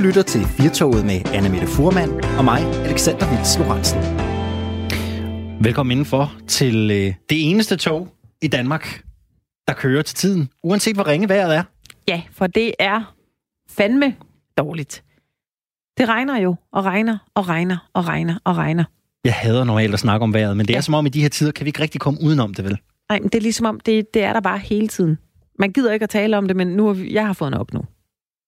Du lytter til Firtoget med Anna Mette Furman og mig, Alexander Vils Lorentzen. Velkommen indenfor til øh, det eneste tog i Danmark, der kører til tiden, uanset hvor ringe vejret er. Ja, for det er fandme dårligt. Det regner jo, og regner, og regner, og regner, og regner. Jeg hader normalt at snakke om vejret, men det. Ja. er som om i de her tider, kan vi ikke rigtig komme udenom det, vel? Nej, men det er ligesom om, det, det er der bare hele tiden. Man gider ikke at tale om det, men nu har jeg har fået nok nu.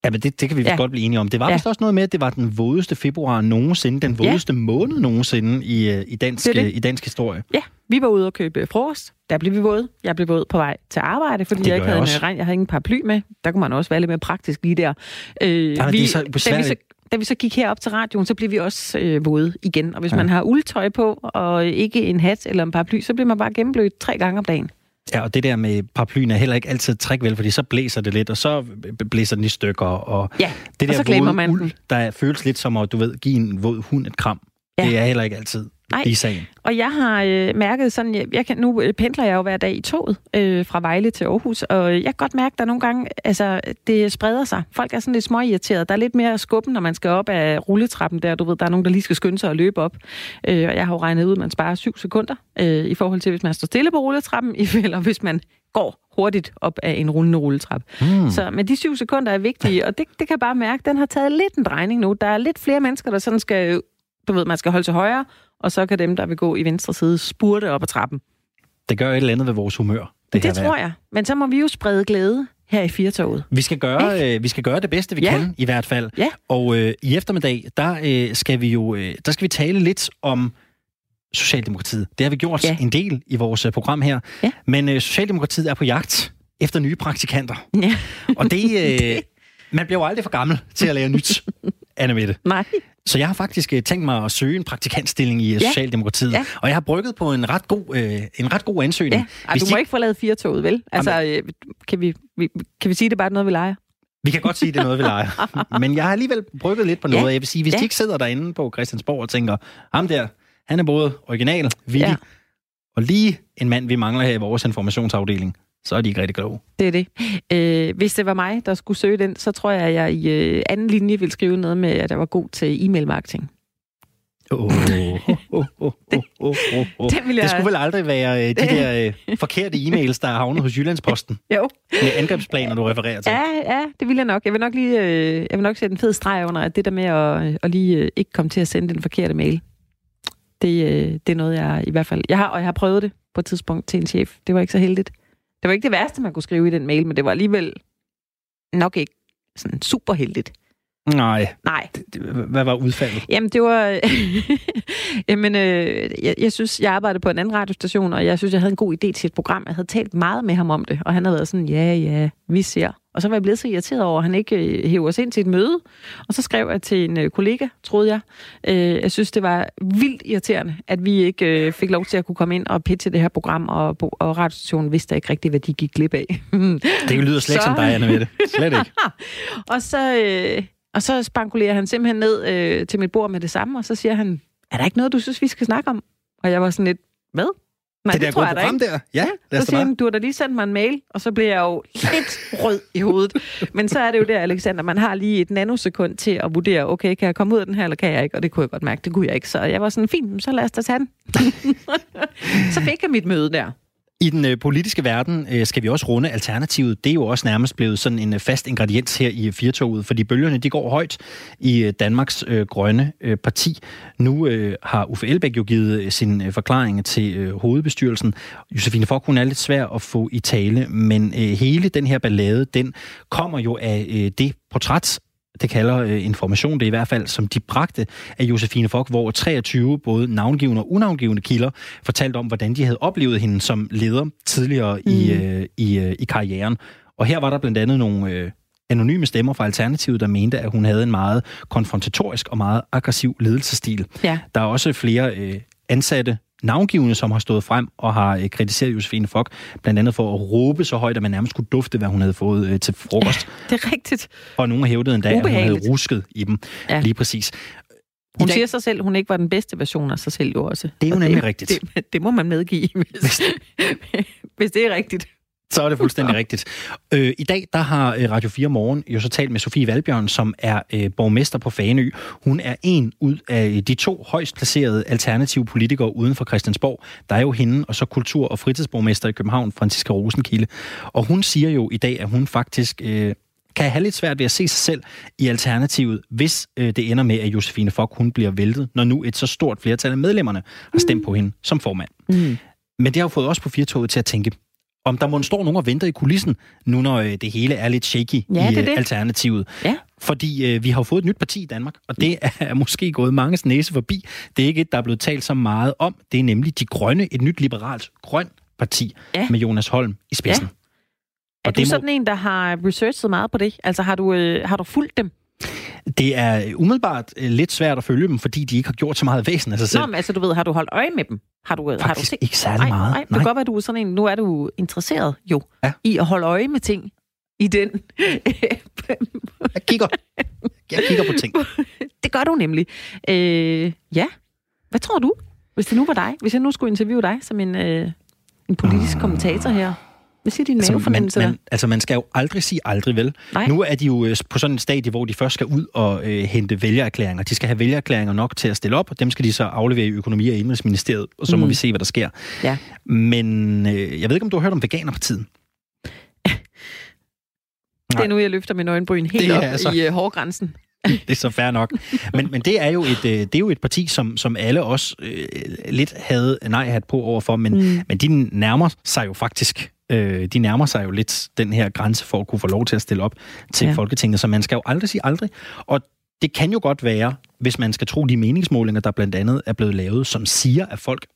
Ja, men det, det kan vi ja. Ja. godt blive enige om. Det var ja. Ja. vist også noget med, at det var den vådeste februar nogensinde, den Ja. vådeste måned nogensinde i, øh, i, dansk, Det det. i dansk historie. Ja, vi var ude og købe frokost. Der blev vi våde. Jeg blev våd på vej til arbejde, fordi Det jeg ikke jeg havde også. en regn. Jeg havde ingen paraply med. Der kunne man også være lidt mere praktisk lige der. Øh, men det er så da, vi så, da vi så gik herop til radioen, så blev vi også øh, våde igen. Og hvis Ja. ja. man har uldtøj på, og ikke en hat eller en paraply, så bliver man bare gennemblødt tre gange om dagen. Ja, og det der med paraplyen er heller ikke altid et trick, vel? Fordi så blæser det lidt, og så blæser den i stykker. Og Ja, det og der så glemmer våde man uld, den. der føles lidt som at, du ved, give en våd hund et kram. Ja. Det er heller ikke altid Nej. i sagen. Og jeg har øh, mærket sådan, jeg, jeg kan, nu øh, pendler jeg jo hver dag i toget øh, fra Vejle til Aarhus, og jeg kan godt mærke, at der nogle gange, altså, det spreder sig. Folk er sådan lidt småirriteret. Der er lidt mere skubben, når man skal op af rulletrappen der. Du ved, der er nogen, der lige skal skynde sig og løbe op. Øh, og jeg har jo regnet ud, at man sparer syv sekunder øh, i forhold til, hvis man står stille på rulletrappen, eller hvis man går hurtigt op af en rullende rulletrap. Hmm. Så men de syv sekunder er vigtige, og det, det kan jeg bare mærke, den har taget lidt en drejning nu. Der er lidt flere mennesker, der sådan skal, du ved, man skal holde til højre, og så kan dem, der vil gå i venstre side, spurte op ad trappen. Det gør et eller andet ved vores humør. Det, Det, her tror jeg. Men så må vi jo sprede glæde her i Firtoget. Vi skal gøre, øh, vi skal gøre det bedste, vi Ja. kan, i hvert fald. Ja. Og øh, i eftermiddag, der øh, skal vi jo øh, der skal vi tale lidt om Socialdemokratiet. Det har vi gjort Ja. en del i vores øh, program her. Ja. Men øh, Socialdemokratiet er på jagt efter nye praktikanter. Ja. Og det, øh, man bliver jo aldrig for gammel til at lære nyt, Anne Mette. Nej. Så jeg har faktisk øh, tænkt mig at søge en praktikantstilling i ja. Socialdemokratiet. Ja. Og jeg har brygget på en ret god, øh, en ret god ansøgning. Ja. Ej, Hvis du de- må ikke forlade Firtoget, vel? Altså, øh, kan, vi, vi, kan vi sige, det er bare noget, vi leger? Vi kan godt sige, at det er noget, vi leger. Men jeg har alligevel brygget lidt på noget. Ja. Jeg vil sige, hvis ja. De ikke sidder derinde på Christiansborg og tænker, ham der, han er både original, vittig, ja. Ja. og lige en mand, vi mangler her i vores informationsafdeling, så er de ikke rigtig kloge. Det er det. Øh, hvis det var mig, der skulle søge den, så tror jeg, at jeg i øh, anden linje ville skrive noget med, at jeg var god til e-mail-marketing. Oh, oh, oh. Det Det skulle vel aldrig være øh, de der øh, forkerte e-mails, der er havnet hos Jyllandsposten Jo. med angrebsplaner, du refererer til. Ja, ja, det vil jeg nok. Jeg vil nok lige, øh, jeg vil nok sætte en fed streg under, at det der med at, at lige øh, ikke komme til at sende den forkerte mail, det, øh, det er noget, jeg i hvert fald... Jeg har, og jeg har prøvet det på et tidspunkt til en chef. Det var ikke så heldigt. Det var ikke det værste, man kunne skrive i den mail, men det var alligevel nok ikke sådan super heldigt. Nej, Nej, hvad var udfaldet? Jamen, det var... Jamen, øh, jeg, jeg synes, jeg arbejdede på en anden radiostation, og jeg synes, jeg havde en god idé til et program. Jeg havde talt meget med ham om det, og han havde været sådan, ja, ja, vi ser. Og så var jeg blevet så irriteret over, at han ikke øh, hæver os ind til et møde. Og så skrev jeg til en øh, kollega, troede jeg. Øh, jeg synes, det var vildt irriterende, at vi ikke øh, fik lov til at kunne komme ind og pitche det her program, og, og radiostationen vidste ikke rigtigt, hvad de gik glip af. Det lyder slet ikke Så- som dig, Anna Mette. Slet ikke. og så, øh, og så spankulerer han simpelthen ned øh, til mit bord med det samme, og så siger han, er der ikke noget, du synes, vi skal snakke om? Og jeg var sådan lidt, hvad? Nej, det der tror jeg da ikke. der? Ja, lad Så siger han, du har da lige sendt mig en mail, og så bliver jeg jo lidt rød i hovedet. Men så er det jo der, Alexander, man har lige et nanosekund til at vurdere, okay, kan jeg komme ud af den her, eller kan jeg ikke? Og det kunne jeg godt mærke, det kunne jeg ikke. Så jeg var sådan, fint, så lad os da tage den. så fik jeg mit møde der. I den øh, politiske verden øh, skal vi også runde alternativet. Det er jo også nærmest blevet sådan en øh, fast ingrediens her i øh, Firtoget, fordi bølgerne de går højt i øh, Danmarks øh, grønne øh, parti. Nu øh, har Uffe Elbæk jo givet øh, sin øh, forklaring til øh, hovedbestyrelsen. Josefine Fock, hun er lidt svær at få i tale, men øh, hele den her ballade, den kommer jo af øh, det portræt, det kalder øh, information, det er i hvert fald, som de bragte af Josefine Fock, hvor 23 både navngivende og unavngivende kilder fortalte om, hvordan de havde oplevet hende som leder tidligere mm. i, øh, i, øh, i karrieren. Og her var der blandt andet nogle øh, anonyme stemmer fra Alternativet, der mente, at hun havde en meget konfrontatorisk og meget aggressiv ledelsesstil. Ja. Der er også flere øh, ansatte navngivende, som har stået frem og har øh, kritiseret Josefine Fock, blandt andet for at råbe så højt, at man nærmest kunne dufte, hvad hun havde fået øh, til frokost. Det er rigtigt. Og nogen hævdede endda, at hun havde rusket i dem. Ja. Lige præcis. Hun dag- siger sig selv, hun ikke var den bedste version af sig selv jo også. Det er jo Og nemlig rigtigt. Det, det må man medgive, hvis, hvis det er rigtigt. Så er det fuldstændig rigtigt. Øh, I dag der har øh, Radio 4 Morgen jo så talt med Sofie Valbjørn, som er øh, borgmester på Faneø. Hun er en ud af de to højst placerede alternative politikere uden for Christiansborg. Der er jo hende, og så kultur- og fritidsborgmester i København, Franziska Rosenkilde. Og hun siger jo i dag, at hun faktisk øh, kan have lidt svært ved at se sig selv i alternativet, hvis øh, det ender med, at Josefine Fock hun bliver væltet, når nu et så stort flertal af medlemmerne har stemt på hende som formand. Mm. Men det har jo fået os på Firtoget til at tænke, om der må stå nogen og venter i kulissen, nu når øh, det hele er lidt shaky Ja, i det øh, det. alternativet. Ja. Fordi øh, vi har jo fået et nyt parti i Danmark, og det er måske gået manges næse forbi. Det er ikke et, der er blevet talt så meget om. Det er nemlig De Grønne, et nyt liberalt grønt parti Ja. med Jonas Holm i spidsen. Er Og du det må- sådan en, der har researchet meget på det? Altså har du, øh, har du fulgt dem? Det er umiddelbart øh, lidt svært at følge dem, fordi de ikke har gjort så meget væsen af sig selv. Nå, men altså du ved, har du holdt øje med dem? Har du, har du Faktisk set? ikke særlig nej, meget. Nej, det kan godt være, at du er sådan en, nu er du interesseret jo Ja. i at holde øje med ting i den. Jeg kigger, jeg kigger på ting. det gør du nemlig. Øh, ja, hvad tror du, hvis det nu var dig? Hvis jeg nu skulle interviewe dig som en, øh, en politisk kommentator her. Hvad siger din Altså man, mavefornemmelse der? man, altså, man skal jo aldrig sige aldrig vel. Nej. Nu er de jo øh, på sådan et stadie, hvor de først skal ud og øh, hente vælgererklæringer. De skal have vælgererklæringer nok til at stille op, og dem skal de så aflevere i økonomi- og indrigsministeriet, og så må Mm. vi se, hvad der sker. Ja. Men øh, jeg ved ikke, om du har hørt om Veganerpartiet? Det er nu, jeg løfter min øjenbryn helt Det op altså- i øh, hårgrænsen. Det er så fair nok. Men, men det, er jo et, øh, det er jo et parti, som, som alle også øh, lidt havde nej-hat på overfor, men, mm. men de nærmer sig jo faktisk øh, de nærmer sig jo lidt den her grænse for at kunne få lov til at stille op til Ja. Folketinget, så man skal jo aldrig sige aldrig. Og det kan jo godt være, hvis man skal tro de meningsmålinger, der blandt andet er blevet lavet, som siger, at folk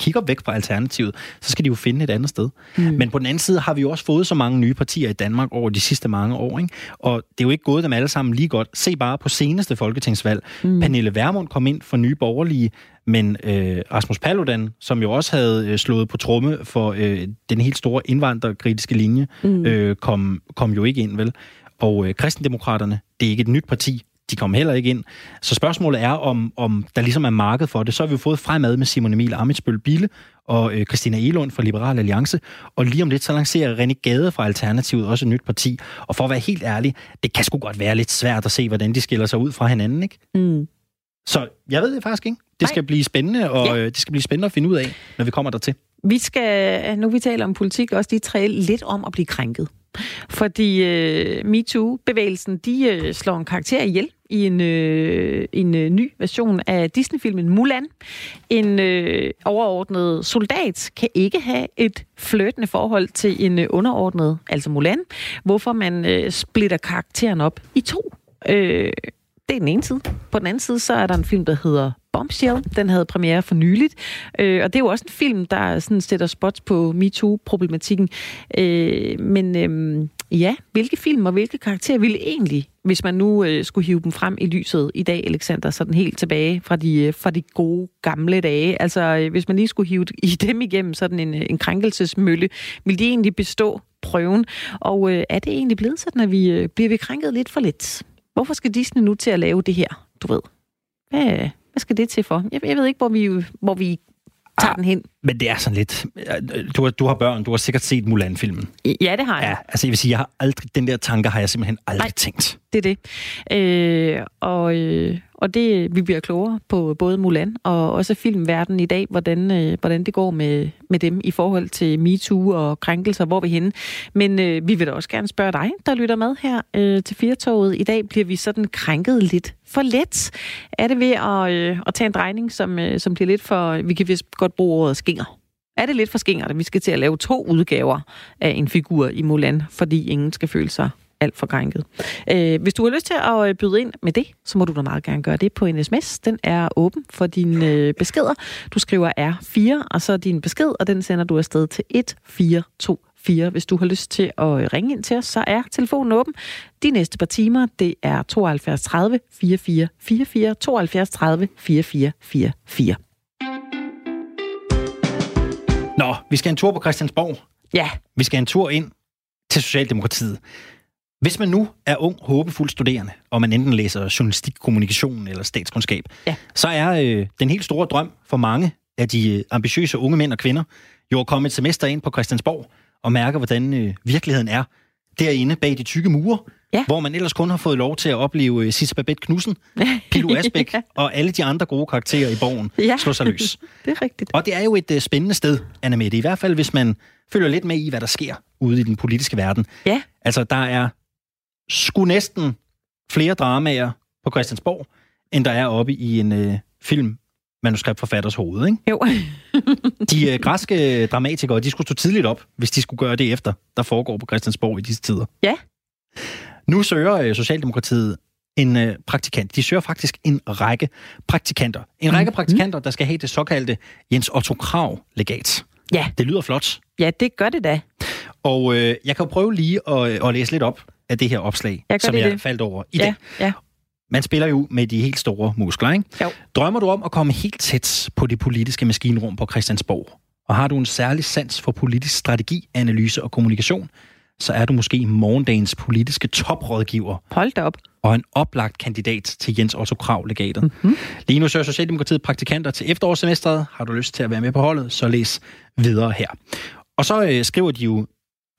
kigger væk fra alternativet, så skal de jo finde et andet sted. Mm. Men på den anden side har vi jo også fået så mange nye partier i Danmark over de sidste mange år, ikke? og det er jo ikke gået dem alle sammen lige godt. Se bare på seneste folketingsvalg. Mm. Pernille Vermund kom ind for nye borgerlige, men øh, Rasmus Paludan, som jo også havde øh, slået på tromme for øh, den helt store indvandrerkritiske linje, mm. øh, kom, kom jo ikke ind, vel? Og øh, kristendemokraterne, det er ikke et nyt parti, de kom heller ikke ind. Så spørgsmålet er, om, om der ligesom er marked for det. Så har vi jo fået fremad med Simon Emil Amitsbøl Bille og øh, Christina Elund fra Liberal Alliance. Og lige om lidt, så lancerer René Gade fra Alternativet også et nyt parti. Og for at være helt ærlig, det kan sgu godt være lidt svært at se, hvordan de skiller sig ud fra hinanden, ikke? Mm. Så jeg ved det faktisk ikke. Det Nej. skal blive spændende, og Ja. ja. det skal blive spændende at finde ud af, når vi kommer dertil. Vi skal, nu vi taler om politik, også lige træle lidt om at blive krænket. Fordi øh, MeToo-bevægelsen, de øh, slår en karakter ihjel i en, øh, en øh, ny version af Disney-filmen Mulan. En øh, overordnet soldat kan ikke have et flirtende forhold til en øh, underordnet, altså Mulan, hvorfor man øh, splitter karakteren op i to. Øh, det er den ene side. På den anden side, så er der en film, der hedder Bombshell. Den havde premiere for nyligt. Øh, og det er jo også en film, der sådan sætter spots på MeToo-problematikken. Øh, men øh, ja, hvilke film og hvilke karakterer ville egentlig, hvis man nu øh, skulle hive dem frem i lyset i dag, Alexander, sådan helt tilbage fra de, øh, fra de gode gamle dage. Altså, øh, hvis man lige skulle hive i dem igennem sådan en, øh, en krænkelsesmølle, ville de egentlig bestå prøven? Og øh, er det egentlig blevet sådan, at vi øh, bliver vi krænket lidt for lidt? Hvorfor skal Disney nu til at lave det her, du ved? Hvad, hvad skal det til for? Jeg, jeg ved ikke, hvor vi, hvor vi tager Ah. den hen. Men det er sådan lidt... Du har, du har børn, du har sikkert set Mulan-filmen. Ja, det har jeg. Ja, altså jeg vil sige, jeg har aldrig, den der tanker har jeg simpelthen aldrig. Nej. tænkt. Det er det. Øh, og, øh, og det, vi bliver klogere på både Mulan og også filmverdenen i dag, hvordan, øh, hvordan det går med, med dem i forhold til MeToo og krænkelser, hvor vi er henne. Men øh, vi vil da også gerne spørge dig, der lytter med her øh, til Firtoget. I dag bliver vi sådan krænket lidt for let. Er det ved at, øh, at tage en drejning, som, øh, som bliver lidt for... Vi kan vist godt bruge ordet skinger. Er det lidt for skingert, at vi skal til at lave to udgaver af en figur i Mulan, fordi ingen skal føle sig alt for krænket. Øh, hvis du har lyst til at øh, byde ind med det, så må du da meget gerne gøre det på en sms. Den er åben for dine øh, beskeder. Du skriver R4, og så din besked, og den sender du afsted til 1424. Hvis du har lyst til at øh, ringe ind til os, så er telefonen åben. De næste par timer, det er 72 30 44 44, 72 30 44 44. Nå, vi skal en tur på Christiansborg. Ja, Vi skal en tur ind til Socialdemokratiet. Hvis man nu er ung, håbefuld studerende, og man enten læser journalistik, kommunikation eller statskundskab, Ja. så er øh, den helt store drøm for mange af de øh, ambitiøse unge mænd og kvinder jo at komme et semester ind på Christiansborg og mærker, hvordan øh, virkeligheden er derinde bag de tykke mure, Ja. hvor man ellers kun har fået lov til at opleve øh, Sisse Babette Knudsen, Pilo Asbæk Ja. og alle de andre gode karakterer i borgen Ja. slå sig løs. Det er rigtigt. Og det er jo et øh, spændende sted, Anna Mette, i hvert fald hvis man følger lidt med i, hvad der sker ude i den politiske verden. Ja. Altså, der er sgu næsten flere dramaer på Christiansborg, end der er oppe i en øh, film manuskriptforfatters hoved, ikke? Jo. De øh, græske dramatikere, de skulle stå tidligt op, hvis de skulle gøre det efter, der foregår på Christiansborg i disse tider. Ja. Nu søger øh, Socialdemokratiet en øh, praktikant. De søger faktisk en række praktikanter. En række Mhm. praktikanter, der skal have det såkaldte Jens Otto Krav-legat. Ja. Det lyder flot. Ja, det gør det da. Og øh, jeg kan jo prøve lige at, at læse lidt op af det her opslag, Jeg som jeg det. faldt over i Ja, dag. ja. Man spiller jo med de helt store muskler, ikke? Jo. Drømmer du om at komme helt tæt på det politiske maskinrum på Christiansborg? Og har du en særlig sans for politisk strategi, analyse og kommunikation, så er du måske morgendagens politiske toprådgiver Hold da op. og en oplagt kandidat til Jens Otto Krav-legatet. Mhm. Mm-hmm. Lige nu søger Socialdemokratiet praktikanter til efterårssemesteret. Har du lyst til at være med på holdet, så læs videre her. Og så øh, skriver de jo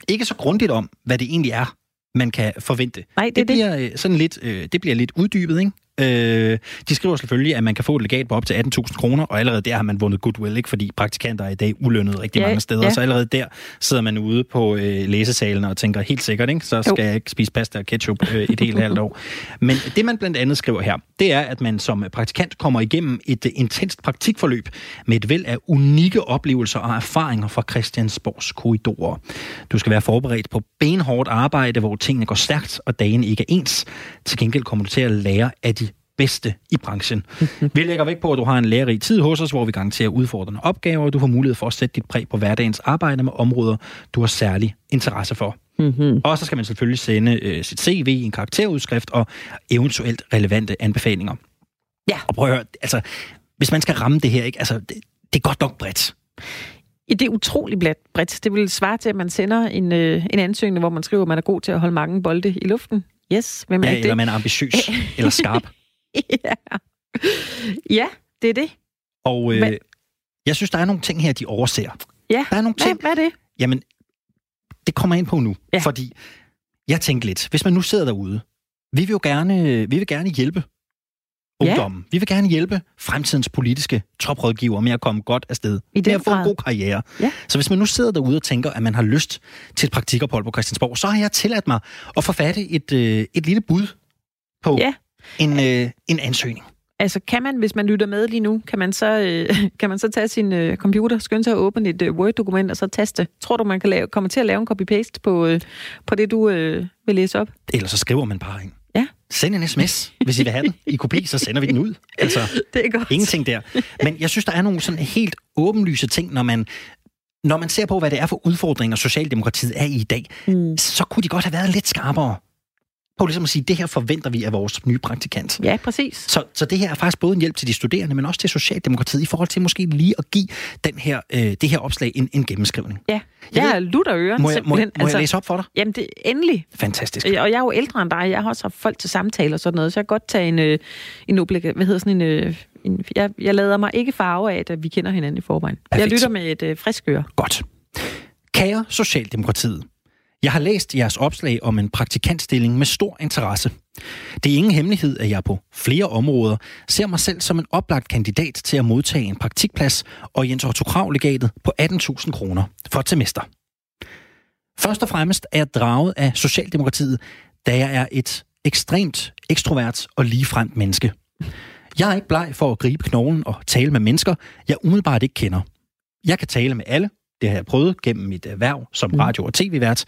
ikke så grundigt om, hvad det egentlig er, man kan forvente. Nej, det det bliver øh, sådan lidt, øh, det bliver lidt uddybet, ikke? Øh, de skriver selvfølgelig, at man kan få et legat på op til 18.000 kroner, og allerede der har man vundet goodwill, ikke? fordi praktikanter er i dag ulønnet rigtig Ja, mange steder, ja. så allerede der sidder man ude på øh, læsesalen og tænker helt sikkert, ikke? så skal Jo. jeg ikke spise pasta og ketchup øh, et helt halvt år. Men det, man blandt andet skriver her, det er, at man som praktikant kommer igennem et øh, intenst praktikforløb med et væld af unikke oplevelser og erfaringer fra Christiansborgs korridorer. Du skal være forberedt på benhårdt arbejde, hvor tingene går stærkt, og dagen ikke er ens. Til gengæld kommer du til at lære af de bedste i branchen. Vi lægger vægt på, at du har en lærerig tid hos os, hvor vi garanterer udfordrende opgaver, og du får mulighed for at sætte dit præg på hverdagens arbejde med områder, du har særlig interesse for. Mm-hmm. Og så skal man selvfølgelig sende øh, sit CV, en karakterudskrift og eventuelt relevante anbefalinger. Ja. Og prøv at høre, altså, hvis man skal ramme det her, ikke, altså, det, det er godt nok bredt. Ja, det er utrolig bredt. Det vil svare til, at man sender en, øh, en ansøgning, hvor man skriver, at man er god til at holde mange bolde i luften. Yes, hvem er Ja, ikke eller det? man er ambitiøs eller skarp. ja. ja, det er det. Og øh, Hvad- jeg synes, der er nogle ting her, de overser. Ja, Der er nogle hvad, ting, hvad er det? Jamen, det kommer jeg ind på nu. Ja. Fordi jeg tænkte lidt, hvis man nu sidder derude, vi vil jo gerne, vi vil gerne hjælpe Ja. ungdommen. Vi vil gerne hjælpe fremtidens politiske toprådgiver med at komme godt afsted. I med at få en god karriere. Ja. Så hvis man nu sidder derude og tænker, at man har lyst til et praktikophold på Christiansborg, så har jeg tilladt mig at forfatte et, øh, et lille bud på Ja. En, øh, en ansøgning. Altså, kan man, hvis man lytter med lige nu, kan man så, øh, kan man så tage sin øh, computer, skynde sig at åbne et øh, Word-dokument og så taste? Tror du, man kan lave, komme til at lave en copy-paste på, øh, på det, du øh, vil læse op? Ellers så skriver man bare ind. Ja. Send en sms, hvis I vil have den i kopi, så sender vi den ud. Altså, Det er godt. Ingenting der. Men jeg synes, der er nogle sådan helt åbenlyse ting, når man, når man ser på, hvad det er for udfordringer, Socialdemokratiet er i i dag, Mm. så kunne de godt have været lidt skarpere på ligesom at sige, det her forventer vi af vores nye praktikant. Ja, præcis. Så, så det her er faktisk både en hjælp til de studerende, men også til Socialdemokratiet i forhold til måske lige at give den her, øh, det her opslag en, en gennemskrivning. Ja, Jeg jeg ved- er lutter øre. Må jeg, må, simpelthen. må jeg læse op for dig? Jamen, det, endelig. Fantastisk. Og jeg er jo ældre end dig. Jeg har også haft folk til samtaler og sådan noget, så jeg kan godt tage en, øh, en oblig, hvad hedder sådan en, øh, en jeg, jeg lader mig ikke farve af, at vi kender hinanden i forvejen. Perfekt. Jeg lytter med et øh, frisk øre. Godt. Kære Socialdemokratiet, jeg har læst jeres opslag om en praktikantstilling med stor interesse. Det er ingen hemmelighed, at jeg på flere områder ser mig selv som en oplagt kandidat til at modtage en praktikplads og Jens Otto Krav-legatet på 18.000 kroner for et semester. Først og fremmest er jeg draget af Socialdemokratiet, da jeg er et ekstremt ekstrovert og ligefremt menneske. Jeg er ikke bleg for at gribe knoglen og tale med mennesker, jeg umiddelbart ikke kender. Jeg kan tale med alle. Det har jeg prøvet gennem mit erhverv som Mm. radio- og tv-vært.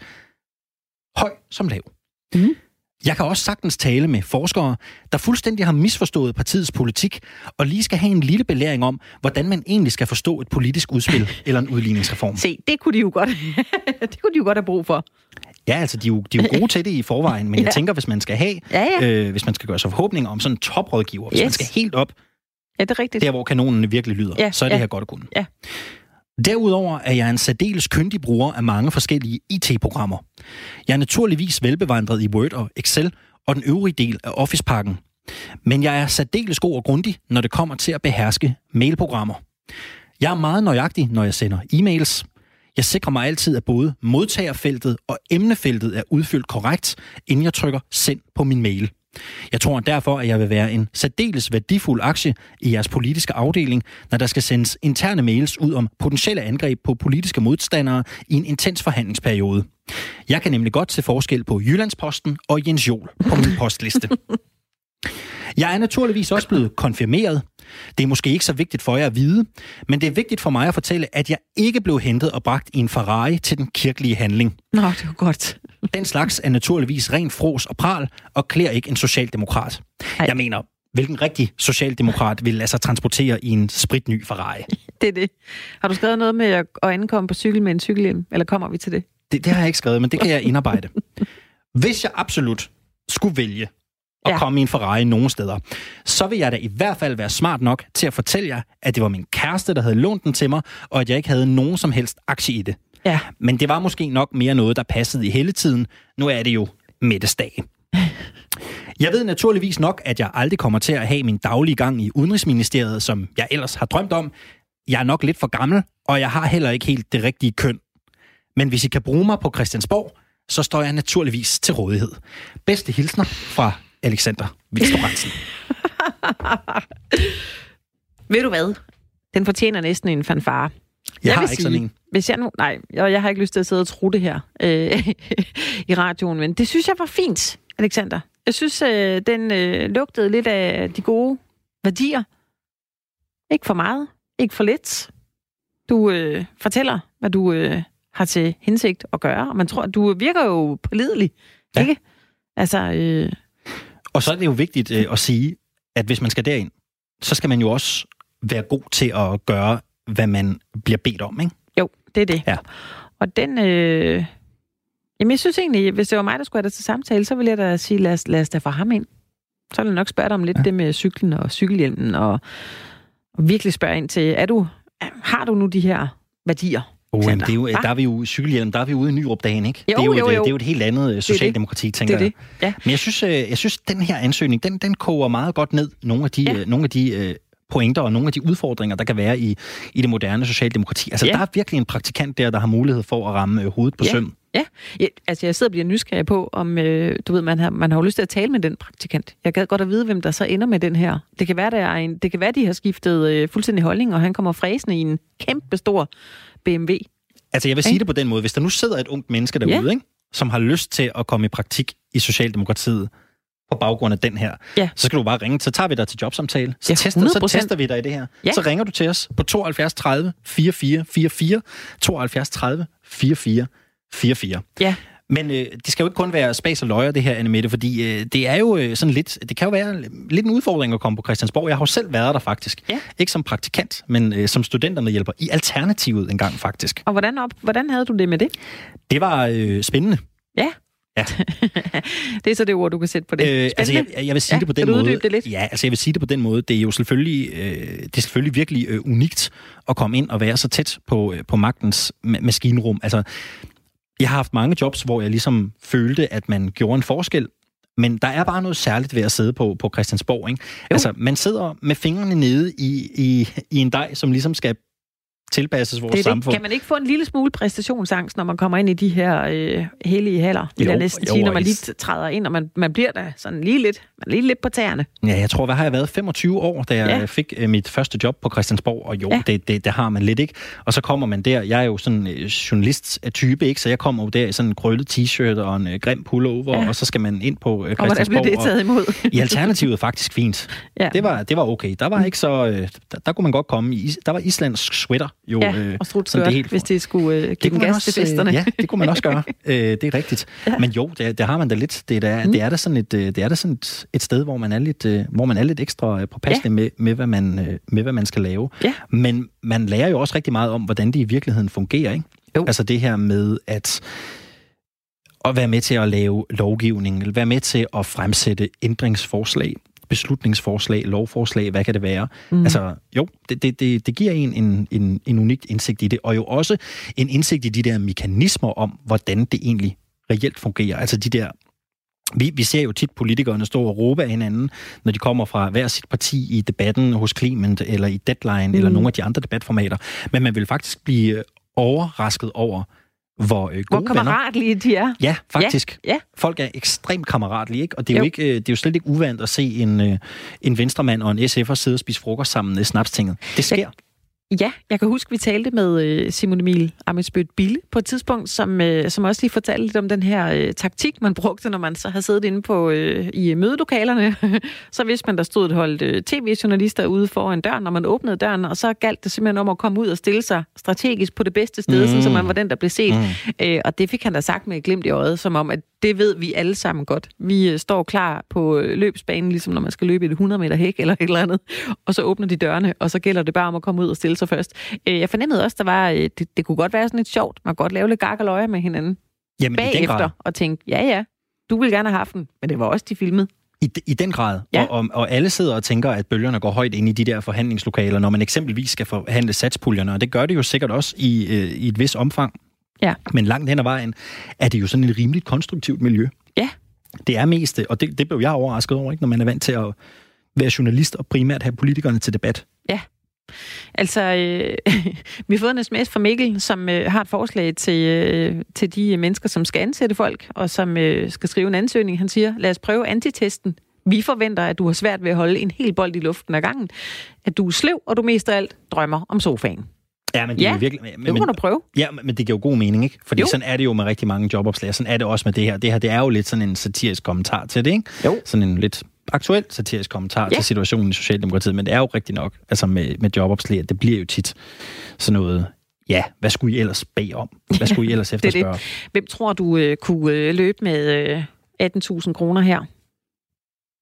Høj som lav. Mm. Jeg kan også sagtens tale med forskere, der fuldstændig har misforstået partiets politik, og lige skal have en lille belæring om, hvordan man egentlig skal forstå et politisk udspil eller en udligningsreform. Se, det kunne de jo godt, det kunne de jo godt have brug for. Ja, altså, de er jo, de er jo gode til det i forvejen, men jeg Ja. tænker, hvis man skal have, Ja, ja. øh, hvis man skal gøre sig forhåbninger om sådan en toprådgiver, hvis man Yes. skal helt op Ja, det er rigtigt. der, hvor kanonerne virkelig lyder, Ja, så er det ja. her godt at kunne. Ja. Derudover er jeg en særdeles kyndig bruger af mange forskellige IT-programmer. Jeg er naturligvis velbevandret i Word og Excel og den øvrige del af Office-pakken. Men jeg er særdeles god og grundig, når det kommer til at beherske mailprogrammer. Jeg er meget nøjagtig, når jeg sender e-mails. Jeg sikrer mig altid, at både modtagerfeltet og emnefeltet er udfyldt korrekt, inden jeg trykker send på min mail. Jeg tror derfor, at jeg vil være en særdeles værdifuld aktie i jeres politiske afdeling, når der skal sendes interne mails ud om potentielle angreb på politiske modstandere i en intens forhandlingsperiode. Jeg kan nemlig godt se forskel på Jyllandsposten og Jens Jol på min postliste. Jeg er naturligvis også blevet konfirmeret. Det er måske ikke så vigtigt for jer at vide, men det er vigtigt for mig at fortælle, at jeg ikke blev hentet og bragt i en Ferrari til den kirkelige handling. Nå, det var godt. Den slags er naturligvis ren fros og pral, og klæder ikke en socialdemokrat. Ej. Jeg mener, hvilken rigtig socialdemokrat vil lade sig transportere i en spritny Ferrari? Det er det. Har du skrevet noget med at ankomme på cykel med en cykelhjelm, eller kommer vi til det? Det, det har jeg ikke skrevet, men det kan jeg indarbejde. Hvis jeg absolut skulle vælge at ja. komme i en Ferrari nogen steder, så vil jeg da i hvert fald være smart nok til at fortælle jer, at det var min kæreste, der havde lånt den til mig, og at jeg ikke havde nogen som helst aktie i det. Ja. Men det var måske nok mere noget, der passede i hele tiden. Nu er det jo middagsdag. Jeg ved naturligvis nok, at jeg aldrig kommer til at have min daglige gang i Udenrigsministeriet, som jeg ellers har drømt om. Jeg er nok lidt for gammel, og jeg har heller ikke helt det rigtige køn. Men hvis I kan bruge mig på Christiansborg, så står jeg naturligvis til rådighed. Bedste hilsner fra Alexander Viktor Ved du hvad? Den fortjener næsten en fanfare. Jeg, jeg har ikke sige, sådan en. Hvis jeg nu, nej, og jeg har ikke lyst til at sidde og tro det her øh, i radioen, men det synes jeg var fint, Alexander. Jeg synes, øh, den øh, lugtede lidt af de gode værdier. Ikke for meget, ikke for lidt. Du øh, fortæller, hvad du øh, har til hensigt at gøre, og man tror, du virker jo pålidelig, ja. ikke? Altså, øh, og så er det jo vigtigt øh, at sige, at hvis man skal derind, så skal man jo også være god til at gøre, hvad man bliver bedt om, ikke? Jo, det er det. Ja. Og den... Øh... Jamen, jeg synes egentlig, hvis det var mig, der skulle have det til samtale, så ville jeg da sige, lad os, lad os da få ham ind. Så vil jeg nok spørge dig om lidt ja. det med cyklen og cykelhjelmen, og, og virkelig spørge ind til, er du, har du nu de her værdier? Oh, jamen, det er jo, der er vi jo cykelhjelm, der er vi ude i Nyrup-dagen, ikke? Jo, det, er jo, jo, et, jo. det er jo et helt andet øh, socialdemokrati, det det. tænker det det. Ja. Men jeg synes, øh, jeg synes, den her ansøgning, den, den koger meget godt ned nogle af de, ja. nogle af de pointer og nogle af de udfordringer, der kan være i, i det moderne socialdemokrati. Altså, ja. der er virkelig en praktikant der, der har mulighed for at ramme øh, hovedet på ja. søm. Ja, ja, altså jeg sidder og bliver nysgerrig på, om øh, du ved, man har, man har jo lyst til at tale med den praktikant. Jeg gad godt at vide, hvem der så ender med den her. Det kan være, der er en, det kan være de har skiftet øh, fuldstændig holdning, og han kommer fræsende i en kæmpe stor BMW. Altså jeg vil sige okay. det på den måde, hvis der nu sidder et ungt menneske derude, ja. ikke, som har lyst til at komme i praktik i Socialdemokratiet, på baggrund af den her, ja. så skal du bare ringe. Så tager vi dig til jobsamtale. Så, ja, tester, så tester vi dig i det her. Ja. Så ringer du til os på 72 30 44 44, 72 30 44 44. Ja. Men øh, det skal jo ikke kun være spas og løjer, det her, Annemette, fordi øh, det er jo øh, sådan lidt, det kan jo være lidt en udfordring at komme på Christiansborg. Jeg har jo selv været der faktisk. Ja. Ikke som praktikant, men øh, som studenterne hjælper i Alternativet en gang faktisk. Og hvordan, op, hvordan havde du det med det? Det var øh, spændende. Ja. Ja. det er så det ord, du kan sætte på det. Øh, altså, jeg, jeg vil sige ja, det på den måde. Det lidt? Ja, altså jeg vil sige det på den måde. Det er jo selvfølgelig, øh, det er selvfølgelig virkelig øh, unikt at komme ind og være så tæt på, øh, på magtens ma- maskinrum. Altså, jeg har haft mange jobs, hvor jeg ligesom følte, at man gjorde en forskel, men der er bare noget særligt ved at sidde på, på Christiansborg. Ikke? Altså, man sidder med fingrene nede i, i, i en dej, som ligesom skal tilpasses vores det samfund. Kan man ikke få en lille smule præstationsangst, når man kommer ind i de her øh, hellige haller? Det jo, næsten jo, sige, når man lige træder ind, og man, man bliver da sådan lige lidt, man lige lidt på tæerne. Ja, jeg tror, hvad har jeg været? 25 år, da jeg ja. fik øh, mit første job på Christiansborg, og jo, ja. det, det, det har man lidt, ikke? Og så kommer man der, jeg er jo sådan øh, journalist-type, ikke? Så jeg kommer jo der i sådan en krøllet t-shirt og en øh, grim pullover, ja. og så skal man ind på øh, Christiansborg. Og hvordan blev det taget imod? I alternativet faktisk fint. Ja. Det, var, det var okay. Der var ikke så... Øh, der, der kunne man godt komme i... Der var islandsk sweater jo... Ja, øh, og sådan det helt, hvis det skulle øh, give den gas også, til festerne. Øh, ja, det kunne man også gøre. øh, det er rigtigt. Ja. Men jo, det, det har man da lidt. Det, er, mm. det er da sådan et, øh, det er da sådan et, et sted, hvor man er lidt, hvor man er lidt ekstra påpasselig ja. med, med, hvad man, med, hvad man skal lave. Ja. Men man lærer jo også rigtig meget om, hvordan det i virkeligheden fungerer. Ikke? Jo. Altså det her med, at at være med til at lave lovgivning, eller være med til at fremsætte ændringsforslag beslutningsforslag, lovforslag, hvad kan det være? Mm. Altså, jo, det, det, det, det giver en, en, en, en unik indsigt i det, og jo også en indsigt i de der mekanismer om, hvordan det egentlig reelt fungerer. Altså de der vi, vi ser jo tit politikerne stå og råbe af hinanden, når de kommer fra hver sit parti i debatten hos Clement, eller i Deadline, mm. eller nogle af de andre debatformater. Men man vil faktisk blive overrasket over, hvor øh, gode Hvor kammeratlige venner. de er. Ja, faktisk. Ja, ja. Folk er ekstremt kammeratlige, ikke? Og det er jo, Jo. ikke, øh, det er jo slet ikke uvandt at se en, øh, en venstremand og en SF'er sidde og spise frokost sammen i snapstinget. Det sker. Ja, jeg kan huske, vi talte med øh, Simon Emil Amitsbødt Bille på et tidspunkt, som, øh, som også lige fortalte lidt om den her øh, taktik, man brugte, når man så havde siddet inde på øh, i mødelokalerne. så vidste man, der stod et hold øh, tv-journalister ude foran døren, når man åbnede døren, og så galt det simpelthen om at komme ud og stille sig strategisk på det bedste sted, mm. sådan, så man var den, der blev set. Mm. Øh, og det fik han da sagt med et glimt i øjet, som om, at det ved vi alle sammen godt. Vi øh, står klar på øh, løbsbanen, ligesom når man skal løbe et 100 meter hæk eller et eller andet, og så åbner de dørene, og så gælder det bare om at komme ud og stille sig først. Øh, jeg fornemmede også, der var, øh, det, det kunne godt være sådan lidt sjovt. Man kan godt lave lidt gak og løje med hinanden Jamen, bagefter, og tænke, ja ja, du vil gerne have haft den, men det var også de filmede. I, I den grad. Ja. Og, og, og alle sidder og tænker, at bølgerne går højt ind i de der forhandlingslokaler, når man eksempelvis skal forhandle satspuljerne, og det gør det jo sikkert også i, øh, i et vis omfang. Ja. Men langt hen ad vejen er det jo sådan et rimeligt konstruktivt miljø. Ja. Det er mest, og det, det blev jeg overrasket over, ikke, når man er vant til at være journalist og primært have politikerne til debat. Altså, øh, vi har fået en sms fra Mikkel, som øh, har et forslag til, øh, til de mennesker, som skal ansætte folk, og som øh, skal skrive en ansøgning. Han siger, lad os prøve antitesten. Vi forventer, at du har svært ved at holde en hel bold i luften ad gangen. At du er sløv, og du mest af alt drømmer om sofaen. Ja, men det er Ja, jo virkelig... Men, Det må du prøve. ja, men det giver jo god mening, ikke? Fordi Jo. sådan er det jo med rigtig mange jobopslag. Sådan er det også med det her. Det her, det er jo lidt sådan en satirisk kommentar til det, ikke? Jo. Sådan en lidt aktuel satirisk kommentar Ja. til situationen i Socialdemokratiet. Men det er jo rigtigt nok, altså med, med jobopslag, det bliver jo tit sådan noget... Ja, hvad skulle I ellers bede om? Hvad skulle I ellers det. efterspørge? Hvem tror du øh, kunne øh, løbe med øh, 18.000 kroner her?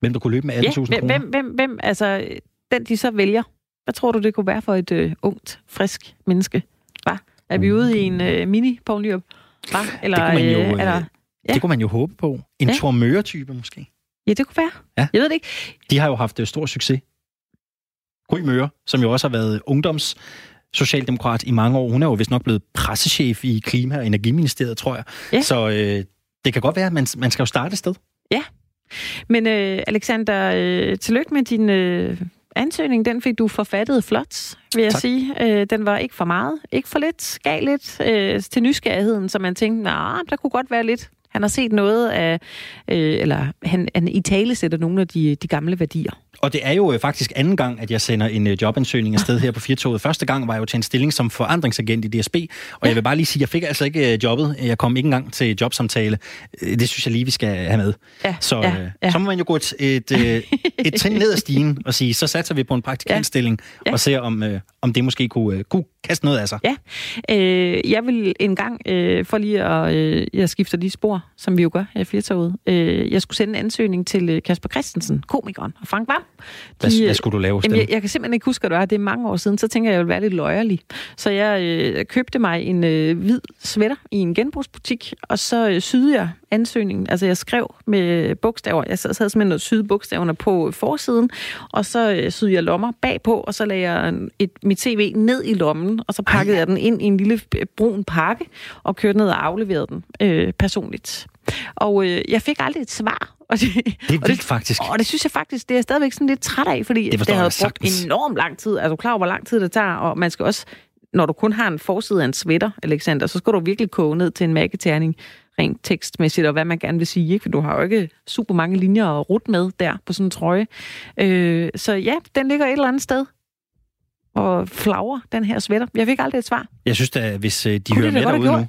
Hvem der kunne løbe med 18.000 Ja, kroner? hvem, hvem, hvem, hvem, altså, den de så vælger, hvad tror du, det kunne være for et øh, ungt, frisk menneske? Hva? Er vi ude i en øh, mini Poul Nyrup? Hva? Eller, Det kunne man jo, øh, øh, Ja. Det kunne man jo håbe på. En Ja. Thor Møre-type måske. Ja, det kunne være. Ja. Jeg ved det ikke. De har jo haft øh, stor succes. Gry Møre, som jo også har været ungdoms socialdemokrat i mange år. Hun er jo vist nok blevet pressechef i Klima- og Energiministeriet, tror jeg. Ja. Så øh, det kan godt være, at man, man skal jo starte et sted. Men øh, Alexander, øh, tillykke med din øh, ansøgning. Den fik du forfattet flot, vil jeg Tak. sige. Øh, den var ikke for meget, ikke for lidt, gav lidt øh, til nysgerrigheden, så man tænkte, nej, der kunne godt være lidt. Han har set noget af, øh, eller han, han i tale sætter nogle af de, de gamle værdier. Og det er jo øh, faktisk anden gang, at jeg sender en øh, jobansøgning afsted her på Firtoget. Første gang var jeg jo til en stilling som forandringsagent i DSB, og Ja. jeg vil bare lige sige, at jeg fik altså ikke øh, jobbet. Jeg kom ikke engang til jobsamtale. Det synes jeg lige, vi skal have med. Ja, Så, ja, ja. så må man jo gå et, et, et trin ned ad stigen og sige, så satser vi på en praktikantstilling Ja. og ser, om, om det måske kunne, kunne kaste noget af sig. Ja. Øh, jeg vil en gang, øh, for lige at øh, jeg skifter de spor, som vi jo gør her i Firtoget, øh, jeg skulle sende en ansøgning til øh, Kasper Christensen, komikeren, og Frank Vam. Hvad, De, øh, hvad skulle du lave Jamen, jeg, jeg kan simpelthen ikke huske, hvad det var. Det er mange år siden. Så tænker jeg, jeg vil være lidt løjerlig. Så jeg øh, købte mig en øh, hvid sweater i en genbrugsbutik, og så øh, syede jeg ansøgningen. Altså, jeg skrev med bogstaver. Jeg sad, sad simpelthen og syede bogstaverne på forsiden, og så øh, syede jeg lommer bagpå, og så lagde jeg et, mit CV ned i lommen, og så pakkede jeg den ind i en lille øh, brun pakke, og kørte ned og afleverede den øh, personligt. Og øh, jeg fik aldrig et svar. Og det, Det er og vildt faktisk. og det synes jeg faktisk, det er jeg stadigvæk sådan lidt træt af, fordi Det det, det havde brugt sagtens. enormt lang tid. Er du klar over, hvor lang tid det tager? Og man skal også, når du kun har en forside af en sweater, Alexander, så skal du virkelig koge ned til en mærketerning rent tekstmæssigt, og hvad man gerne vil sige, ikke? for du har jo ikke super mange linjer at rute med der på sådan en trøje. Øh, så ja, den ligger et eller andet sted og flagrer, den her sweater. Jeg fik aldrig et svar. Jeg synes da, hvis øh, de Kunne hører de da med derude nu?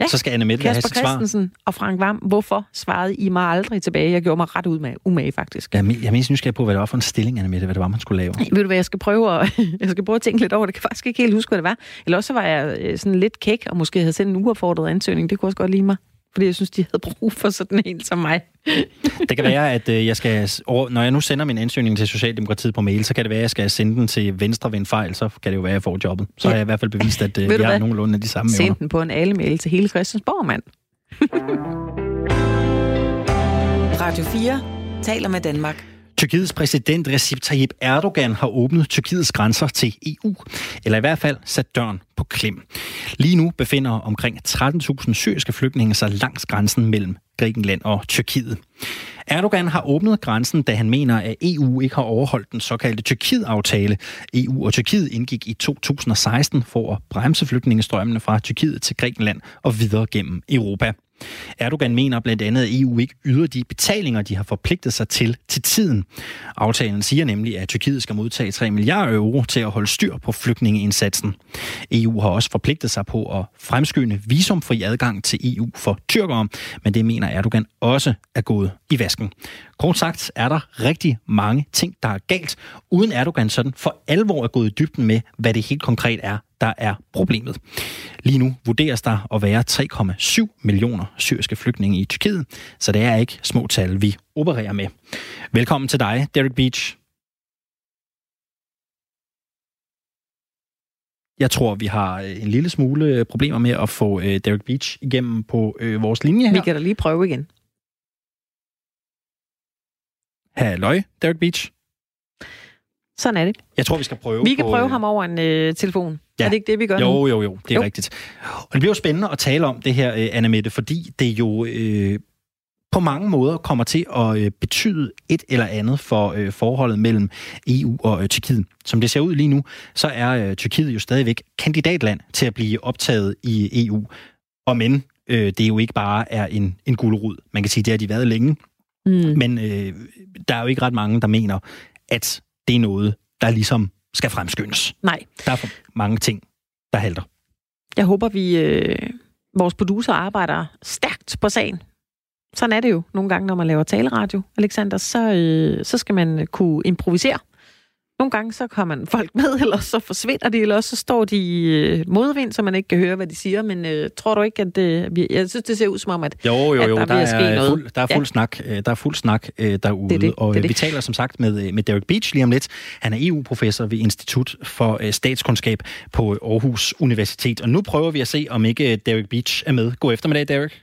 Ja. så skal Anne Mette have Kasper sit svar. Christensen og Frank Vam, hvorfor svarede I mig aldrig tilbage? Jeg gjorde mig ret umage, umage faktisk. Jeg jeg er mest nysgerrig på, hvad det var for en stilling, Anne Mette, hvad det var, man skulle lave. Ved du hvad, jeg skal prøve at, jeg skal prøve at tænke lidt over det. Jeg kan faktisk ikke helt huske, hvad det var. Eller også var jeg øh, sådan lidt kæk, og måske havde sendt en uaffordret ansøgning. Det kunne også godt lide mig. Fordi jeg synes, de havde brug for sådan en som mig. Det kan være, at øh, jeg skal, når jeg nu sender min ansøgning til Socialdemokratiet på mail, så kan det være, at jeg skal sende den til Venstre ved en fejl, så kan det jo være, at jeg får jobbet. Så Ja. har jeg i hvert fald bevist, at øh, jeg har hvad? nogenlunde de samme evner. Send den på en alle-mail til hele Christiansborg, mand. Radio 4 taler med Danmark. Tyrkiets præsident Recep Tayyip Erdogan har åbnet Tyrkiets grænser til EU, eller i hvert fald sat døren på klem. Lige nu befinder omkring 13.000 syriske flygtninge sig langs grænsen mellem Grækenland og Tyrkiet. Erdogan har åbnet grænsen, da han mener, at EU ikke har overholdt den såkaldte Tyrkiet-aftale. EU og Tyrkiet indgik i 2016 for at bremse flygtningestrømmene fra Tyrkiet til Grækenland og videre gennem Europa. Erdogan mener blandt andet, at EU ikke yder de betalinger, de har forpligtet sig til til tiden. Aftalen siger nemlig, at Tyrkiet skal modtage 3 milliarder euro til at holde styr på flygtningeindsatsen. EU har også forpligtet sig på at fremskynde visumfri adgang til EU for tyrkere, men det mener Erdogan også er gået i vasken. Kort sagt er der rigtig mange ting, der er galt, uden Erdogan sådan for alvor er gået i dybden med, hvad det helt konkret er, der er problemet. Lige nu vurderes der at være 3,7 millioner syriske flygtninge i Tyrkiet, så det er ikke små tal, vi opererer med. Velkommen til dig, Derek Beach. Jeg tror, vi har øh, en lille smule øh, problemer med at få øh, Derek Beach igennem på vores linje her. Vi kan da lige prøve igen. Halløj, Derek Beach. Sådan er det. Jeg tror, vi skal prøve Vi kan på, prøve ham over en øh, telefon. Ja. Er det ikke det, vi gør jo, nu? Jo, jo, det er jo. rigtigt. Og det bliver jo spændende at tale om det her, øh, Anna Mette, fordi det jo øh, på mange måder kommer til at øh, betyde et eller andet for øh, forholdet mellem EU og øh, Tyrkiet. Som det ser ud lige nu, så er øh, Tyrkiet jo stadigvæk kandidatland til at blive optaget i EU. Og men øh, det jo ikke bare er en, en gulerod. Man kan sige, det har de været længe. Mm. Men øh, der er jo ikke ret mange, der mener, at det er noget, der ligesom skal fremskyndes. Nej. Der er for mange ting, der halter. Jeg håber, vi øh, vores producer arbejder stærkt på sagen. Sådan er det jo nogle gange, når man laver taleradio, Alexander. Så, øh, så skal man kunne improvisere. Nogle gange så kommer man folk med, eller så forsvinder de, eller så står de i øh, modvind, så man ikke kan høre, hvad de siger. Men øh, tror du ikke, at det, vi, jeg synes, det ser ud som om, at, jo, jo, jo, at der, der er, ske noget. Fuld, der er fuld ja. snak, øh, der er fuld snak øh, derude. Det er det, og det er det. vi taler som sagt med, med Derek Beach lige om lidt. Han er EU-professor ved Institut for Statskundskab på Aarhus Universitet. Og nu prøver vi at se, om ikke Derek Beach er med. God eftermiddag, Derek.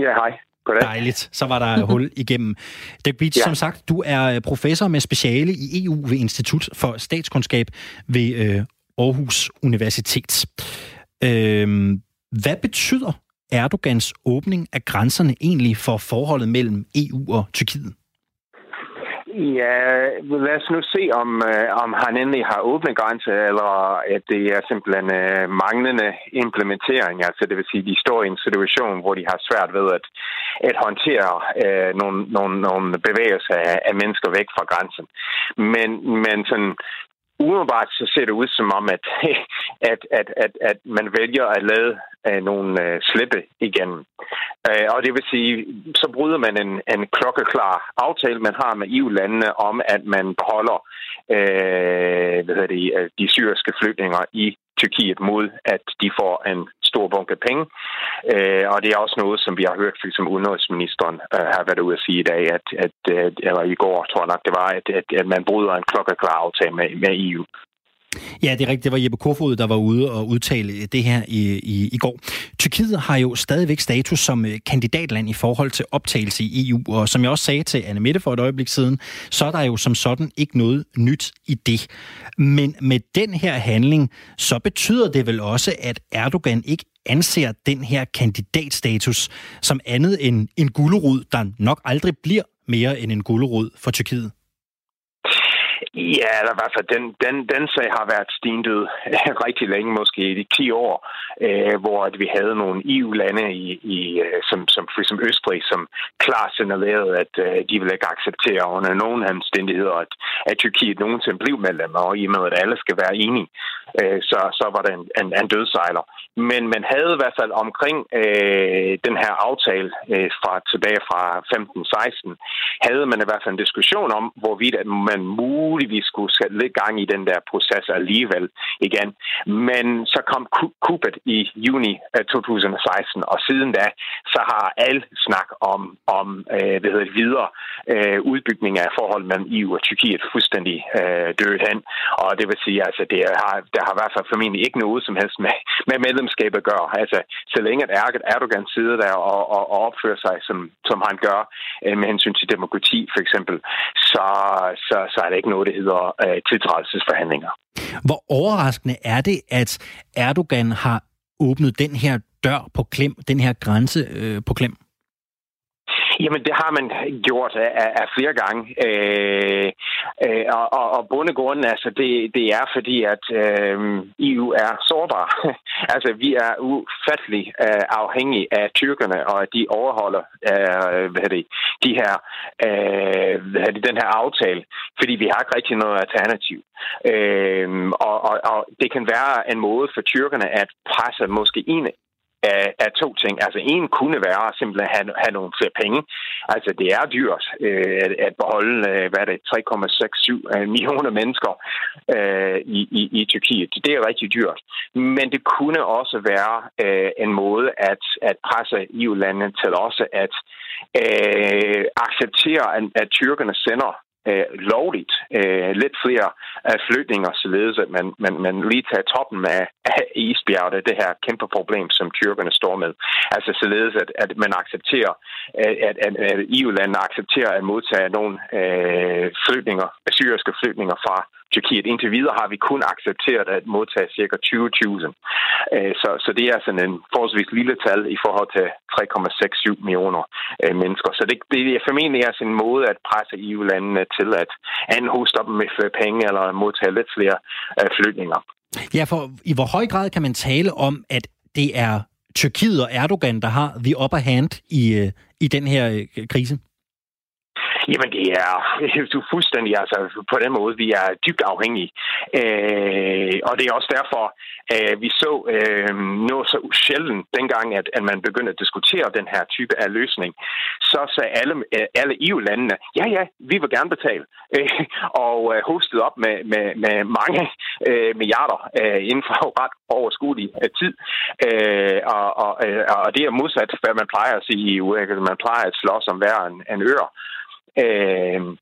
Ja, hej. Goddag. Dejligt. Så var der hul igennem. Dirk Beach, ja. som sagt, du er professor med speciale i EU ved Institut for Statskundskab ved øh, Aarhus Universitet. Øh, hvad betyder Erdogans åbning af grænserne egentlig for forholdet mellem EU og Tyrkiet? Ja, øh, lad os nu se, om, øh, om han endelig har åbne grænser, eller øh, at det er simpelthen øh, manglende implementering. Altså det vil sige, at de står i en situation, hvor de har svært ved at, at håndtere øh, nogle, nogle, nogle bevægelser af, af mennesker væk fra grænsen. Men, men sådan, umiddelbart så ser det ud som om, at, at, at, at, at man vælger at lade uh, nogle uh, slippe igen. Uh, og det vil sige, så bryder man en, en klokkeklar aftale, man har med EU-landene om, at man beholder uh, hvad det, de syriske flygtninger i Tyrkiet mod, at de får en stor bunke penge. Øh, og det er også noget, som vi har hørt, som udenrigsministeren øh, har været ude at sige i dag, at, at, at eller i går, tror jeg nok, det var, at, at, at man bryder en klokkeklar aftale med, med EU. Ja, det er rigtigt. Det var Jeppe Kofod, der var ude og udtale det her i, i, i går. Tyrkiet har jo stadigvæk status som øh, kandidatland i forhold til optagelse i EU, og som jeg også sagde til Anne Mette for et øjeblik siden, så er der jo som sådan ikke noget nyt i det. Men med den her handling, så betyder det vel også, at Erdogan ikke anser den her kandidatstatus som andet end en gulerod, der nok aldrig bliver mere end en gulerod for Tyrkiet. Ja, eller i hvert fald den, den, den sag har været stendød rigtig længe, måske i de 10 år, øh, hvor at vi havde nogle EU-lande, i, i, øh, som, som for eksempel Østrig, som klart signalerede, at øh, de ville ikke acceptere under nogen omstændigheder, at, at Tyrkiet nogensinde blev medlem, og i og med, at alle skal være enige, øh, så, så var det en, en, en dødsejler. Men man havde i hvert fald omkring øh, den her aftale øh, fra tilbage fra 15-16, havde man i hvert fald en diskussion om, hvorvidt at man muligvis skulle sætte lidt gang i den der proces alligevel igen. Men så kom kuppet i juni øh, 2016, og siden da, så har al snak om, om øh, hvad hedder det, videre øh, udbygning af forholdet mellem EU og Tyrkiet fuldstændig øh, dødt hen. Og det vil sige, altså, det har, der har i hvert fald formentlig ikke noget som helst med, med medlemskab at gøre. Altså, så længe at Erdogan sidder der og, og, og opfører sig, som, som han gør øh, med hensyn til demokrati for eksempel, så, så, så er der ikke noget, der hedder øh, tiltrædelsesforhandlinger. Hvor overraskende er det, at Erdogan har åbnet den her dør på klem, den her grænse øh, på klem? Jamen, det har man gjort af, af flere gange. Øh, øh, og, og, og bundegrunden, altså, det, det er fordi, at øh, EU er sårbar. altså, vi er ufattelig øh, afhængige af tyrkerne, og at de overholder øh, hvad det, de her, øh, hvad det, den her aftale, fordi vi har ikke rigtig noget alternativ. Øh, og, og, og det kan være en måde for tyrkerne at presse måske en af, af to ting. Altså en kunne være simpelthen at have, have nogle flere penge. Altså det er dyrt øh, at, at beholde, øh, hvad er det, 3,67 øh, millioner mennesker øh, i, i, i Tyrkiet. Det er rigtig dyrt. Men det kunne også være øh, en måde at, at presse EU-landene til også at øh, acceptere, at, at tyrkerne sender øh, lovligt øh, lidt flere øh, flytninger, således at man, man, man lige tager toppen af, af isbjerget, det her kæmpe problem, som tyrkerne står med. Altså således, at, at man accepterer, at, at, at EU-landene accepterer at modtage nogle øh, flytninger, syriske flytninger fra Tyrkiet. Indtil videre har vi kun accepteret at modtage ca. 20.000. Øh, så, så det er sådan en forholdsvis lille tal i forhold til 3,67 millioner øh, mennesker. Så det, det er formentlig er en måde at presse EU-landene til at anhoste dem med flere penge eller modtage lidt flere øh, flytninger. Ja, for i hvor høj grad kan man tale om, at det er Tyrkiet og Erdogan, der har the upper hand i, i den her krise? Jamen, det er, du fuldstændig, altså på den måde, vi er dybt afhængige. Øh, og det er også derfor, at vi så øh, noget så sjældent dengang, at, at man begyndte at diskutere den her type af løsning. Så sagde alle, øh, alle EU-landene, ja ja, vi vil gerne betale. Øh, og øh, hostet op med, med, med mange øh, milliarder øh, inden for ret overskuelig øh, tid. Øh, og, og, øh, og det er modsat, hvad man plejer at sige i EU. Man plejer at slås om hver en, en øre. Øh,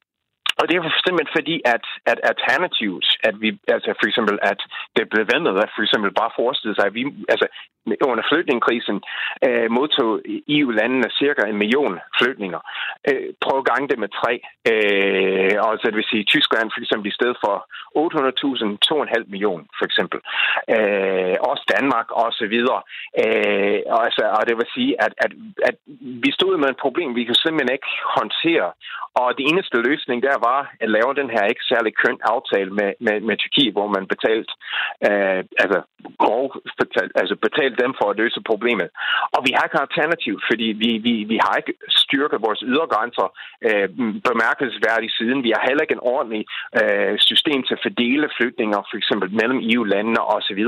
og det er simpelthen fordi, at, at alternativet, at vi, altså for eksempel, at det blev vendt, at for eksempel bare forestille sig, at vi, altså under flygtningekrisen øh, modtog EU-landene cirka en million flygtninger. Øh, prøv at gange det med tre. Øh, og så det vil sige, Tyskland for eksempel i stedet for 800.000, 2,5 millioner for eksempel. Øh, også Danmark og så videre. Øh, og, altså, og det vil sige, at, at, at vi stod med et problem, vi kunne simpelthen ikke håndtere. Og det eneste løsning der var at lave den her ikke særlig køn aftale med, med, med Tyrkiet, hvor man betalt, øh, altså, grov, betalt, altså betalt dem for at løse problemet. Og vi har ikke alternativ, fordi vi, vi, vi har ikke styrket vores ydergrænser øh, bemærkelsesværdigt siden. Vi har heller ikke en ordentlig øh, system til at fordele flygtninger, for eksempel mellem EU-landene osv.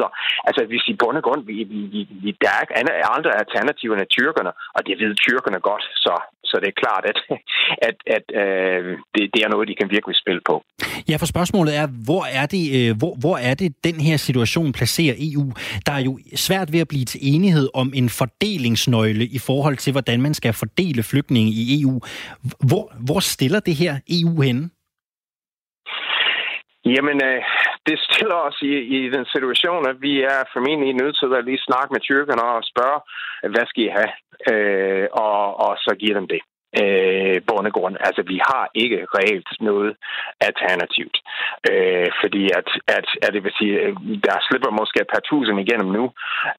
Altså, hvis i bund og grund, vi, vi, vi, der er ikke andre alternativer end tyrkerne, og det ved tyrkerne godt, så, så det er klart, at, at, at øh, det, det er noget, de kan virkelig spille på. Ja, for spørgsmålet er, hvor er det, øh, hvor, hvor er det den her situation placerer EU? Der er jo svært ved at blive til enighed om en fordelingsnøgle i forhold til, hvordan man skal fordele flygtninge i EU. Hvor, hvor stiller det her EU henne? Jamen, øh, det stiller os i, i den situation, at vi er formentlig nødt til at lige snakke med tyrkerne og spørge, hvad skal I have? Øh, og, og så giver dem det øh, grund. Altså, vi har ikke reelt noget alternativt. Øh, fordi at, at, at det vil sige, øh, der slipper måske et par tusind igennem nu,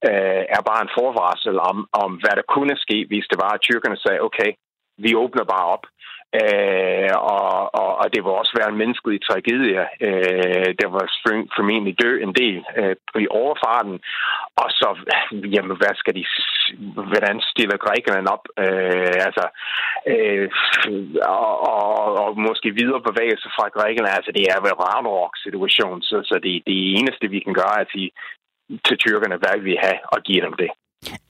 øh, er bare en forvarsel om, om, hvad der kunne ske, hvis det var, at tyrkerne sagde, okay, vi åbner bare op. Øh, og, og, og det vil også være en menneskelig tragedie. Øh, der var formentlig dø en del øh, i overfarten. Og så, jamen, hvad skal de, hvordan stiller grækerne op? Øh, altså, øh, og, og, og, måske videre bevægelse fra grækerne. Altså, det er vel Ragnarok-situation, så, så det, det eneste, vi kan gøre, er at sige til tyrkerne, hvad vi vil have, og give dem det.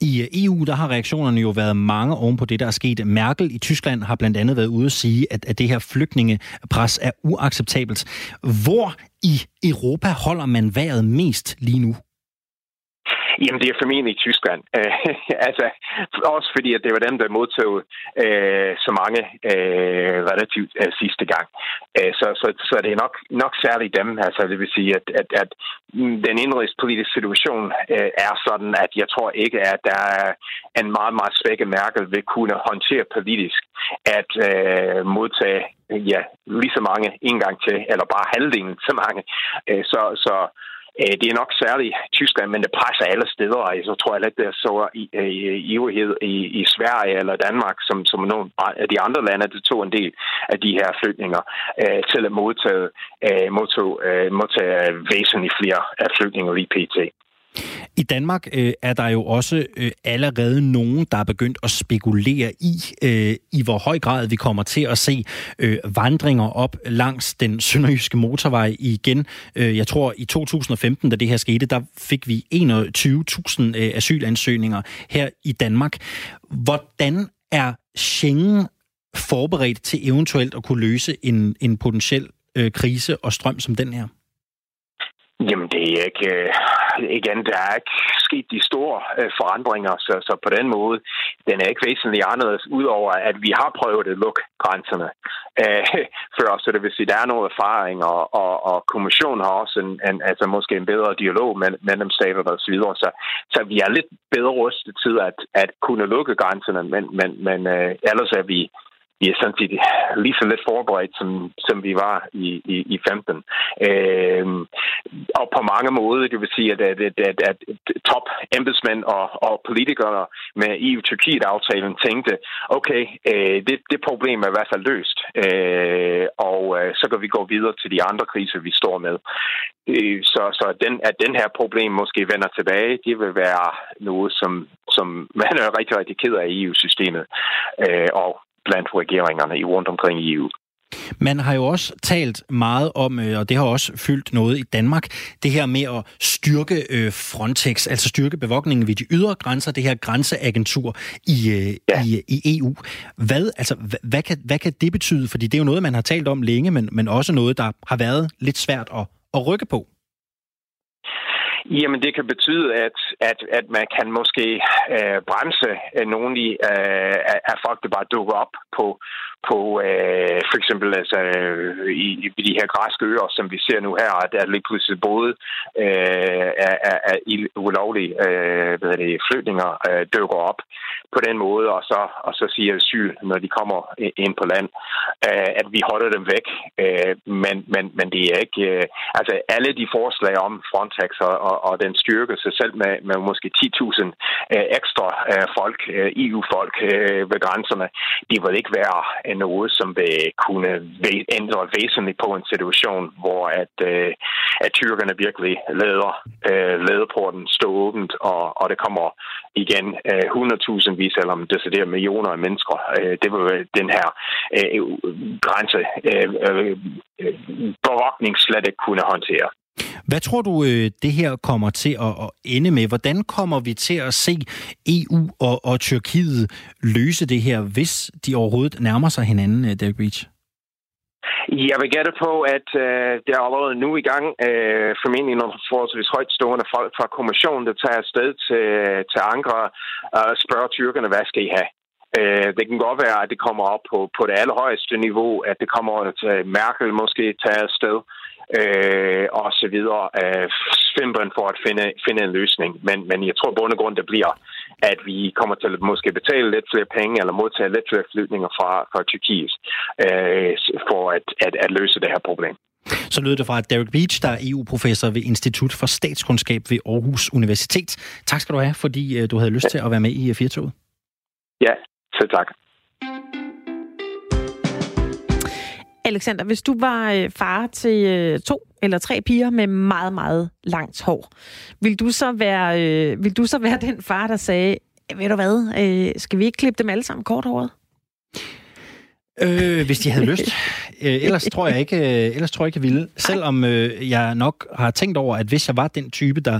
I øh, EU der har reaktionerne jo været mange oven på det, der er sket. Merkel i Tyskland har blandt andet været ude at sige, at, at det her flygtningepres er uacceptabelt. Hvor i Europa holder man vejret mest lige nu? Jamen, det er formentlig i Tyskland. Øh, altså, også fordi, at det var dem, der modtog øh, så mange øh, relativt øh, sidste gang. Øh, så, så, så det er nok, nok særligt dem. Altså, det vil sige, at, at, at den indrigspolitiske situation øh, er sådan, at jeg tror ikke, at der er en meget, meget svækket Merkel vil kunne håndtere politisk at øh, modtage ja, lige så mange en gang til, eller bare halvdelen så mange. Øh, så, så Øh, det er nok særligt Tyskland, men det presser alle steder. Og så tror jeg lidt, det er så øh, ivrighed i, i Sverige eller Danmark, som, som nogle af de andre lande, det tog en del af de her flygtninger øh, til at modtage, øh, modtage, øh, modtage væsentligt flere af flygtninger lige pt. I Danmark øh, er der jo også øh, allerede nogen, der er begyndt at spekulere i, øh, i hvor høj grad vi kommer til at se øh, vandringer op langs den sønderjyske motorvej igen. Øh, jeg tror, i 2015, da det her skete, der fik vi 21.000 øh, asylansøgninger her i Danmark. Hvordan er Schengen forberedt til eventuelt at kunne løse en, en potentiel øh, krise og strøm som den her? Jamen, det er ikke... Øh, igen, der er ikke sket de store øh, forandringer, så, så på den måde, den er ikke væsentligt anderledes, udover at vi har prøvet at lukke grænserne. Øh, før, så det vil sige, der er noget erfaring, og, og, og kommissionen har også en, en, altså måske en bedre dialog med, mellem staterne og så videre, så, så vi er lidt bedre rustet til at, at kunne lukke grænserne, men, men, men øh, ellers er vi vi er sådan set lige så lidt forberedt, som, som vi var i, i, i 15. Øh, og på mange måder, det vil sige, at, at, at, at, at top embedsmænd og, og politikere med EU-Tyrkiet-aftalen tænkte, okay, øh, det, det problem er i hvert fald løst, øh, og øh, så kan vi gå videre til de andre kriser, vi står med. Øh, så, så den, at den her problem måske vender tilbage, det vil være noget, som, som man er rigtig, rigtig ked af i EU-systemet. Øh, og blandt regeringerne i rundt omkring i EU. Man har jo også talt meget om, øh, og det har også fyldt noget i Danmark, det her med at styrke øh, Frontex, altså styrke bevogtningen ved de ydre grænser, det her grænseagentur i, øh, ja. i, i EU. Hvad, altså, hvad, kan, hvad kan det betyde? Fordi det er jo noget, man har talt om længe, men, men også noget, der har været lidt svært at, at rykke på. Jamen, det kan betyde, at, at, at man kan måske øh, bremse øh, nogle øh, af folk, der bare dukker op på, på øh, for eksempel altså, øh, i, i de her græske øer, som vi ser nu her, at der lige pludselig både øh, er, er, er ulovlige øh, hvad det, flytninger øh, dukker op på den måde, og så, og så siger asyl, når de kommer ind på land, øh, at vi holder dem væk. Øh, men, men, men det er ikke... Øh, altså, alle de forslag om Frontex og, og, og den styrker sig selv med, med måske 10.000 øh, ekstra øh, folk, øh, EU-folk øh, ved grænserne, de vil ikke være noget, som vil kunne ændre væsentligt på en situation, hvor at, øh, at tyrkerne virkelig lader, øh, lader stå åbent, og, og det kommer igen øh, 100.000 vis, eller om det er millioner af mennesker. Øh, det vil den her øh, grænse øh, øh, øh, bevogtning slet ikke kunne håndtere. Hvad tror du, øh, det her kommer til at ende med? Hvordan kommer vi til at se EU og, og Tyrkiet løse det her, hvis de overhovedet nærmer sig hinanden, øh, Derek Beach? Jeg vil gætte på, at øh, det er allerede nu i gang. Øh, formentlig nogle forholdsvis højtstående folk fra kommissionen, der tager afsted til, til Ankara og spørger tyrkerne, hvad skal I have? Øh, det kan godt være, at det kommer op på, på det allerhøjeste niveau, at det kommer til Merkel måske tager afsted øh, og så videre, øh, simpelthen for at finde, finde en løsning. Men, men jeg tror, bund og grund, det bliver, at vi kommer til at måske betale lidt flere penge, eller modtage lidt flere flytninger fra, fra Tyrkiet, øh, for at, at, at løse det her problem. Så lød det fra Derek Beach, der er EU-professor ved Institut for Statskundskab ved Aarhus Universitet. Tak skal du have, fordi øh, du havde lyst til at være med i øh, Firtoget. Ja, selv tak. Alexander, hvis du var øh, far til øh, to eller tre piger med meget, meget langt hår, vil du så være, øh, vil du så være den far, der sagde, ved du hvad, øh, skal vi ikke klippe dem alle sammen korthåret? Øh, hvis de havde lyst. Øh, ellers tror jeg ikke, øh, ellers tror jeg ikke, jeg ville. Selvom øh, jeg nok har tænkt over, at hvis jeg var den type, der,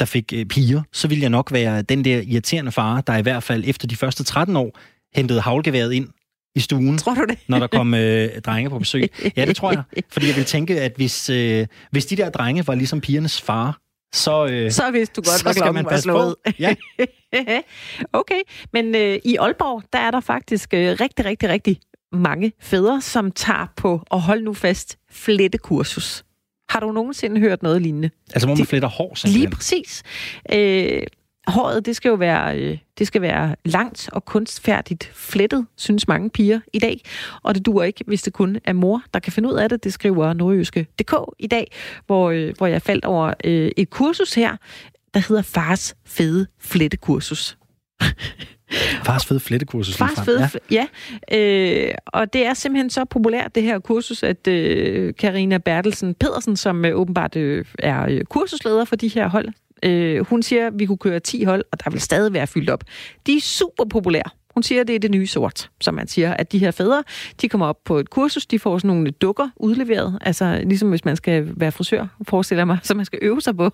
der fik øh, piger, så ville jeg nok være den der irriterende far, der i hvert fald efter de første 13 år hentede havlgeværet ind i stuen, tror du det? når der kom øh, drenge på besøg. Ja, det tror jeg. Fordi jeg vil tænke, at hvis, øh, hvis de der drenge var ligesom pigernes far, så, øh, så vidste du godt, så skal man passe på. Ja. okay, men øh, i Aalborg, der er der faktisk øh, rigtig, rigtig, rigtig mange fædre, som tager på, og hold nu fast, flettekursus. Har du nogensinde hørt noget lignende? Altså, hvor man De, fletter hår, simpelthen? Lige præcis. Øh, håret, det skal jo være, øh, det skal være langt og kunstfærdigt flettet, synes mange piger i dag. Og det dur ikke, hvis det kun er mor, der kan finde ud af det. Det skriver nordjyske.dk i dag, hvor, øh, hvor jeg faldt over øh, et kursus her, der hedder Fars Fede Flettekursus. Fars fede flettekursus. Fars fede, ja. ja. Øh, og det er simpelthen så populært, det her kursus, at øh, Karina Bertelsen Pedersen, som øh, åbenbart øh, er øh, kursusleder for de her hold, øh, hun siger, at vi kunne køre 10 hold, og der vil stadig være fyldt op. De er super populære. Hun siger, at det er det nye sort, som man siger, at de her fædre, de kommer op på et kursus, de får sådan nogle dukker udleveret, altså ligesom hvis man skal være frisør, forestiller mig, så man skal øve sig på,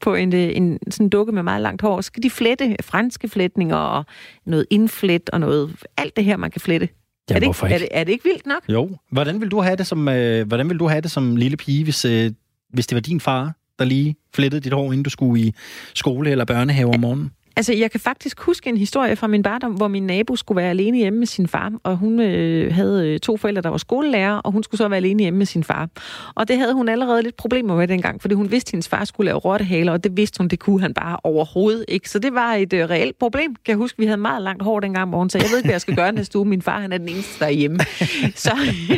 på en, en sådan dukke med meget langt hår, så skal de flette franske flætninger og noget indflet og noget, alt det her, man kan flette. Ja, er, det ikke, ikke? Er, det, er det ikke vildt nok? Jo. Hvordan vil du have det som, øh, hvordan vil du have det som lille pige, hvis, øh, hvis det var din far, der lige flettede dit hår, inden du skulle i skole eller børnehave om morgenen? Altså, jeg kan faktisk huske en historie fra min barndom, hvor min nabo skulle være alene hjemme med sin far, og hun øh, havde øh, to forældre, der var skolelærer, og hun skulle så være alene hjemme med sin far. Og det havde hun allerede lidt problemer med dengang, fordi hun vidste, at hendes far skulle lave rottehaler, og det vidste hun, det kunne han bare overhovedet ikke. Så det var et øh, reelt problem. Kan jeg huske, vi havde meget langt hår dengang, hvor hun sagde, jeg ved ikke, hvad jeg skal gøre næste uge. Min far, han er den eneste, der er hjemme. så,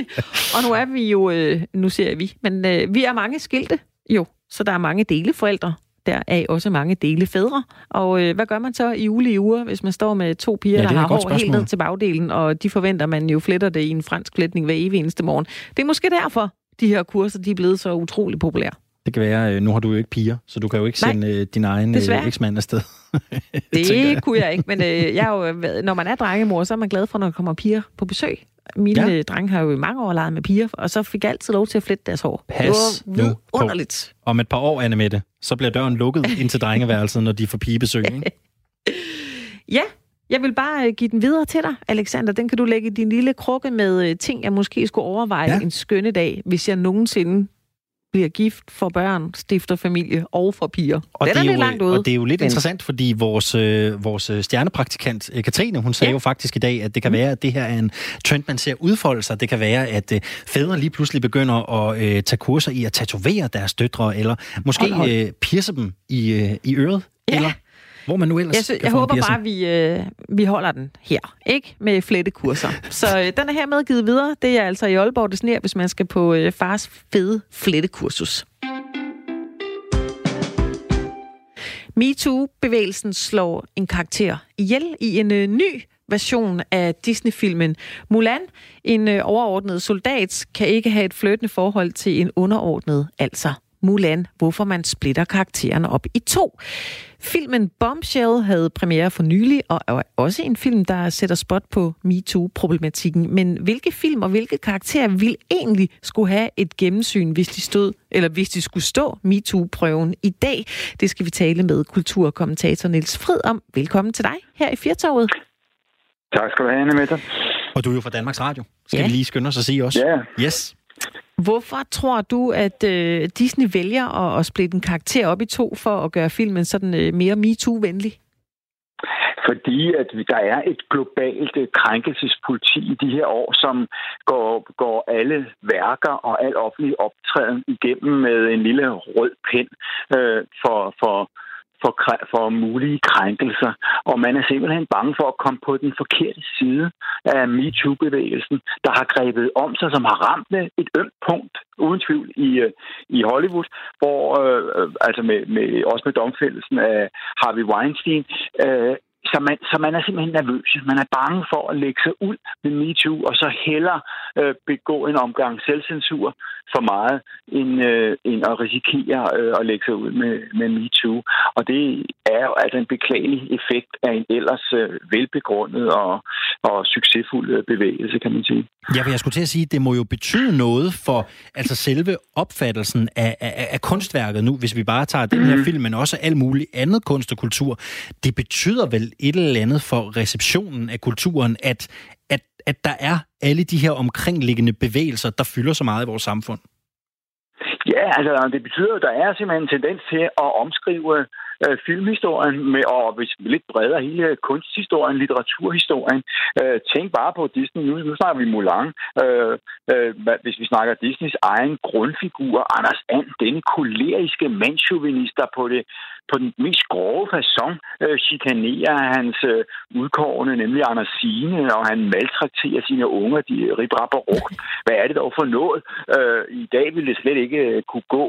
og nu er vi jo, øh, nu ser vi, men øh, vi er mange skilte, jo. Så der er mange deleforældre, der er også mange dele fædre. Og øh, hvad gør man så i ulige uger, hvis man står med to piger, Ja, der er har hår helt spørgsmål. ned til bagdelen, og de forventer, man jo fletter det i en fransk flætning hver evig eneste morgen. Det er måske derfor, de her kurser de er blevet så utrolig populære. Det kan være, øh, nu har du jo ikke piger, så du kan jo ikke Nej, sende øh, din egen desværre. øh, eksmand afsted. tænker jeg. Det kunne jeg ikke, men øh, jeg er jo, når man er drengemor, så er man glad for, når der kommer piger på besøg. Mine Ja. drenge har jo i mange år leget med piger, og så fik jeg altid lov til at flette deres hår. Pas det var nu på. underligt. Om et par år, Anne Mette, så bliver døren lukket ind til drengeværelset, når de får pigebesøg. Ikke? Ja, jeg vil bare give den videre til dig, Alexander. Den kan du lægge i din lille krukke med ting, jeg måske skulle overveje ja. en skønne dag, hvis jeg nogensinde bliver gift for børn, stifter familie og for piger. Og den det, er, lidt jo, langt ude. og det er jo lidt men- interessant, fordi vores, øh, vores øh, stjernepraktikant, øh, Katrine, hun sagde Ja. jo faktisk i dag, at det kan være, at det her er en trend, man ser udfolde sig. Det kan være, at øh, fædre lige pludselig begynder at øh, tage kurser i at tatovere deres døtre, eller måske Hold, hold. øh, pierce dem i, øh, i øret, Ja. eller hvor man nu ellers Jeg, sy- kan jeg håber bare, vi, øh, vi holder den her, ikke? Med flettekurser. Så øh, den er hermed givet videre. Det er altså i Aalborg, det sner, hvis man skal på øh, fars fede flettekursus. MeToo-bevægelsen slår en karakter ihjel i en øh, ny version af Disney-filmen Mulan. En øh, overordnet soldat kan ikke have et flirtende forhold til en underordnet, altså Mulan, hvorfor man splitter karaktererne op i to. Filmen Bombshell havde premiere for nylig, og er også en film, der sætter spot på MeToo-problematikken. Men hvilke film og hvilke karakterer vil egentlig skulle have et gennemsyn, hvis de stod, eller hvis de skulle stå MeToo-prøven i dag? Det skal vi tale med kulturkommentator Niels Frid om. Velkommen til dig her i Firtoget. Tak skal du have, Anne Mette. Og du er jo fra Danmarks Radio. Skal Ja. vi lige skynde os at sige også? Ja, Yes. Hvorfor tror du, at øh, Disney vælger at, at splitte en karakter op i to for at gøre filmen sådan øh, mere MeToo-venlig? fordi at der er et globalt øh, krænkelsespoliti i de her år, som går, går alle værker og al offentlig optræden igennem med en lille rød pind øh, for, for, for, for mulige krænkelser. Og man er simpelthen bange for at komme på den forkerte side af MeToo-bevægelsen, der har grebet om sig, som har ramt med et ømt punkt, uden tvivl, i, øh, i Hollywood, hvor øh, øh, altså med, med, også med domfældelsen af Harvey Weinstein, øh, så man, så man er simpelthen nervøs. Man er bange for at lægge sig ud med MeToo, og så hellere øh, begå en omgang selvcensur for meget, end, øh, end at risikere øh, at lægge sig ud med, med MeToo. Og det er jo altså en beklagelig effekt af en ellers øh, velbegrundet og, og succesfuld øh, bevægelse, kan man sige. Ja, for jeg skulle til at sige, det må jo betyde noget for altså selve opfattelsen af, af, af kunstværket nu, hvis vi bare tager den her film, men også alt muligt andet kunst og kultur. Det betyder vel et eller andet for receptionen af kulturen, at, at, at der er alle de her omkringliggende bevægelser, der fylder så meget i vores samfund. Ja, altså det betyder, at der er simpelthen en tendens til at omskrive øh, øh, filmhistorien, med, og hvis lidt bredere hele kunsthistorien, litteraturhistorien. Øh, tænk bare på Disney. Nu, nu snakker vi Mulan. Øh, øh, hvis vi snakker Disneys egen grundfigur, Anders And, denne koleriske mandschauvinist, der på det på den mest grove façon øh, chikanerer hans øh, udkårende, nemlig Andersine, og han maltrakterer sine unger, de rip Hvad er det dog for noget? Øh, I dag ville det slet ikke øh, kunne gå.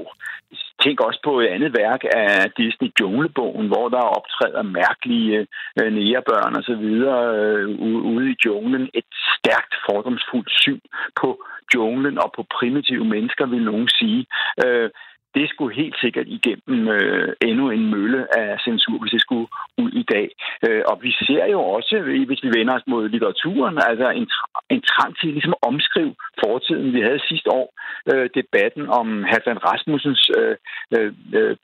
Tænk også på et andet værk af Disney Junglebogen, hvor der optræder mærkelige øh, nærebørn og så videre øh, ude i junglen. Et stærkt fordomsfuldt syn på junglen og på primitive mennesker, vil nogen sige. Øh, det skulle helt sikkert igennem øh, endnu en mølle af censur, hvis det skulle ud i dag. Øh, og vi ser jo også, hvis vi vender os mod litteraturen, altså en, en trang til ligesom at omskrive fortiden. Vi havde sidste år øh, debatten om Hassan Rasmussens øh, øh, øh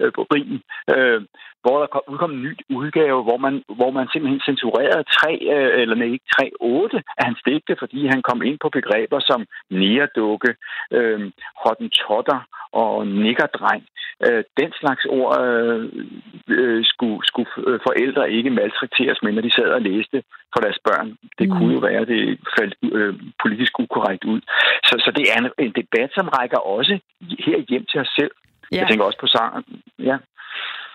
øh børne øh, øh, hvor der udkom en ny udgave, hvor man, hvor man simpelthen censurerede tre, øh, eller nej, ikke tre, otte af hans digte, fordi han kom ind på begreber som næredukke, øh, hottentotter og nikkerdreng. Øh, den slags ord øh, øh, skulle, skulle forældre ikke maltrakteres med, når de sad og læste for deres børn. Det mm. kunne jo være, at det faldt øh, politisk ukorrekt ud. Så, så det er en, en debat, som rækker også her hjem til os selv. Ja. Jeg tænker også på sangen. Ja.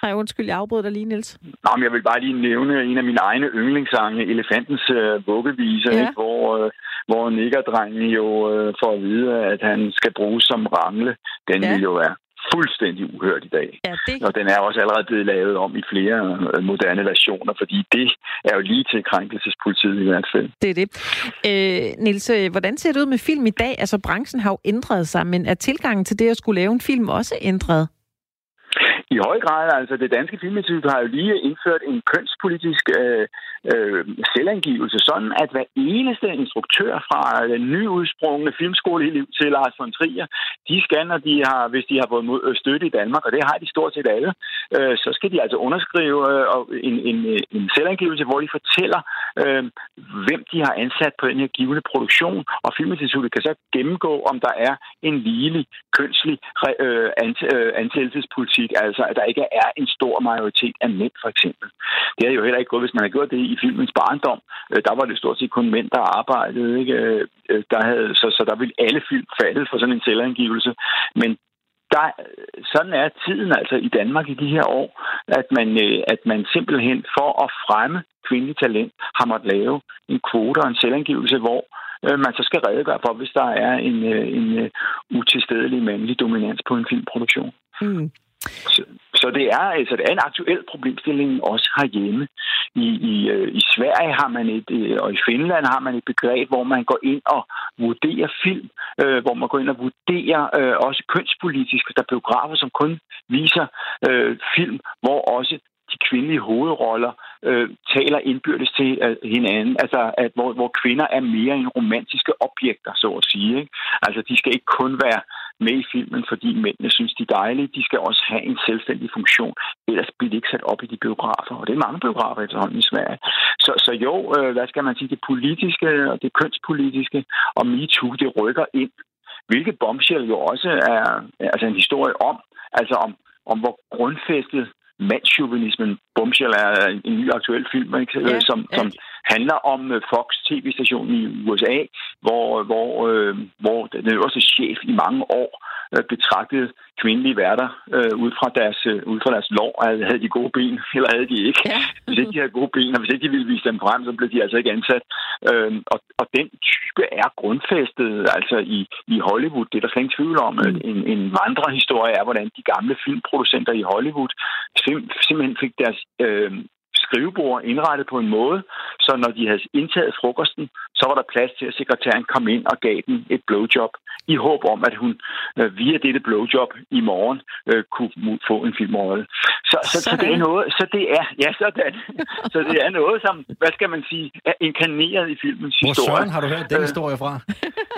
Nej, undskyld, jeg afbryder dig lige, Niels. Nå, men jeg vil bare lige nævne en af mine egne yndlingssange, Elefantens øh, vuggevise, ja. ikke? hvor, øh, hvor nikkerdrengen jo øh, får at vide, at han skal bruges som rangle. Den ja. vil jo være fuldstændig uhørt i dag. Ja, det... Og den er også allerede blevet lavet om i flere øh, moderne versioner, fordi det er jo lige til krænkelsespolitiet i hvert fald. Det er det. Øh, Nils, øh, hvordan ser det ud med film i dag? Altså, branchen har jo ændret sig, men er tilgangen til det at skulle lave en film også ændret? I høj grad, altså det danske filminstitut har jo lige indført en kønspolitisk øh, øh, selvangivelse, sådan at hver eneste instruktør fra den nyudsprungne filmskole til Lars von Trier, de skal, når de har, hvis de har fået øh, støtte i Danmark, og det har de stort set alle, øh, så skal de altså underskrive øh, en, en, en selvangivelse, hvor de fortæller, øh, hvem de har ansat på den her givende produktion, og Filminstituttet kan så gennemgå, om der er en ligelig kønslig øh, øh, ansættelsespolitik, altså Altså, at der ikke er en stor majoritet af mænd, for eksempel. Det er jo heller ikke gået, hvis man har gjort det i filmens barndom. Øh, der var det stort set kun mænd, der arbejdede. Ikke? Øh, øh, der havde, så, så der ville alle film falde for sådan en selvangivelse. Men der, sådan er tiden altså i Danmark i de her år, at man, at man simpelthen for at fremme kvindelig talent har måttet lave en kvote og en selvangivelse, hvor man så skal redegøre for, hvis der er en, en utilstedelig mandlig dominans på en filmproduktion. Mm. Så, så det er altså det er en aktuel problemstilling også herhjemme. I, i, øh, i Sverige har man et, øh, og i Finland har man et begreb, hvor man går ind og vurderer film, øh, hvor man går ind og vurderer øh, også kønspolitisk, der er biografer, som kun viser øh, film, hvor også de kvindelige hovedroller øh, taler indbyrdes til øh, hinanden. Altså, at, hvor, hvor kvinder er mere end romantiske objekter, så at sige. Ikke? Altså, de skal ikke kun være med i filmen, fordi mændene synes, de er dejlige. De skal også have en selvstændig funktion. Ellers bliver de ikke sat op i de biografer. Og det er mange biografer efterhånden i Sverige. Så, så jo, øh, hvad skal man sige, det politiske og det kønspolitiske og MeToo, det rykker ind. Hvilket Bombshell jo også er altså en historie om. Altså om, om hvor grundfæstet mandschauvinismen. Bombshell er en ny aktuel film, ikke? Ja, som, ja. Handler om øh, Fox tv-stationen i USA, hvor, hvor, øh, hvor den øverste chef i mange år øh, betragtede kvindelige værter øh, ud, fra deres, øh, ud fra deres lov. Altså, havde de gode ben, eller havde de ikke? Ja. hvis ikke de havde gode ben, og hvis ikke de ville vise dem frem, så blev de altså ikke ansat. Øh, og, og den type er grundfæstet altså i, i Hollywood. Det er der slet ingen tvivl om. Mm. En, en vandrehistorie er, hvordan de gamle filmproducenter i Hollywood simpelthen fik deres øh, skrivebord indrettet på en måde, så når de havde indtaget frokosten, så var der plads til, at sekretæren kom ind og gav den et blowjob, i håb om, at hun øh, via dette blowjob i morgen øh, kunne få en filmrolle. Så, så, så, det er noget, så det er, ja, sådan. så det er noget, som, hvad skal man sige, er inkarneret i filmens Hvor historie. Hvor søren har du hørt den øh, historie fra?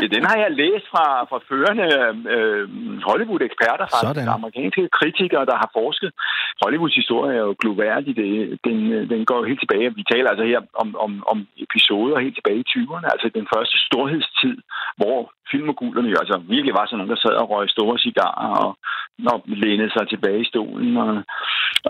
ja, den har jeg læst fra, fra førende øh, Hollywood-eksperter, fra sådan. amerikanske kritikere, der har forsket. Hollywoods historie er jo gloværdig. Det, den, den går jo helt tilbage. Vi taler altså her om, om, om episoder helt tilbage i 20'erne, altså den første storhedstid, hvor filmmogulerne altså virkelig var sådan nogen, der sad og røg store cigarer og, og lænede sig tilbage i stolen og,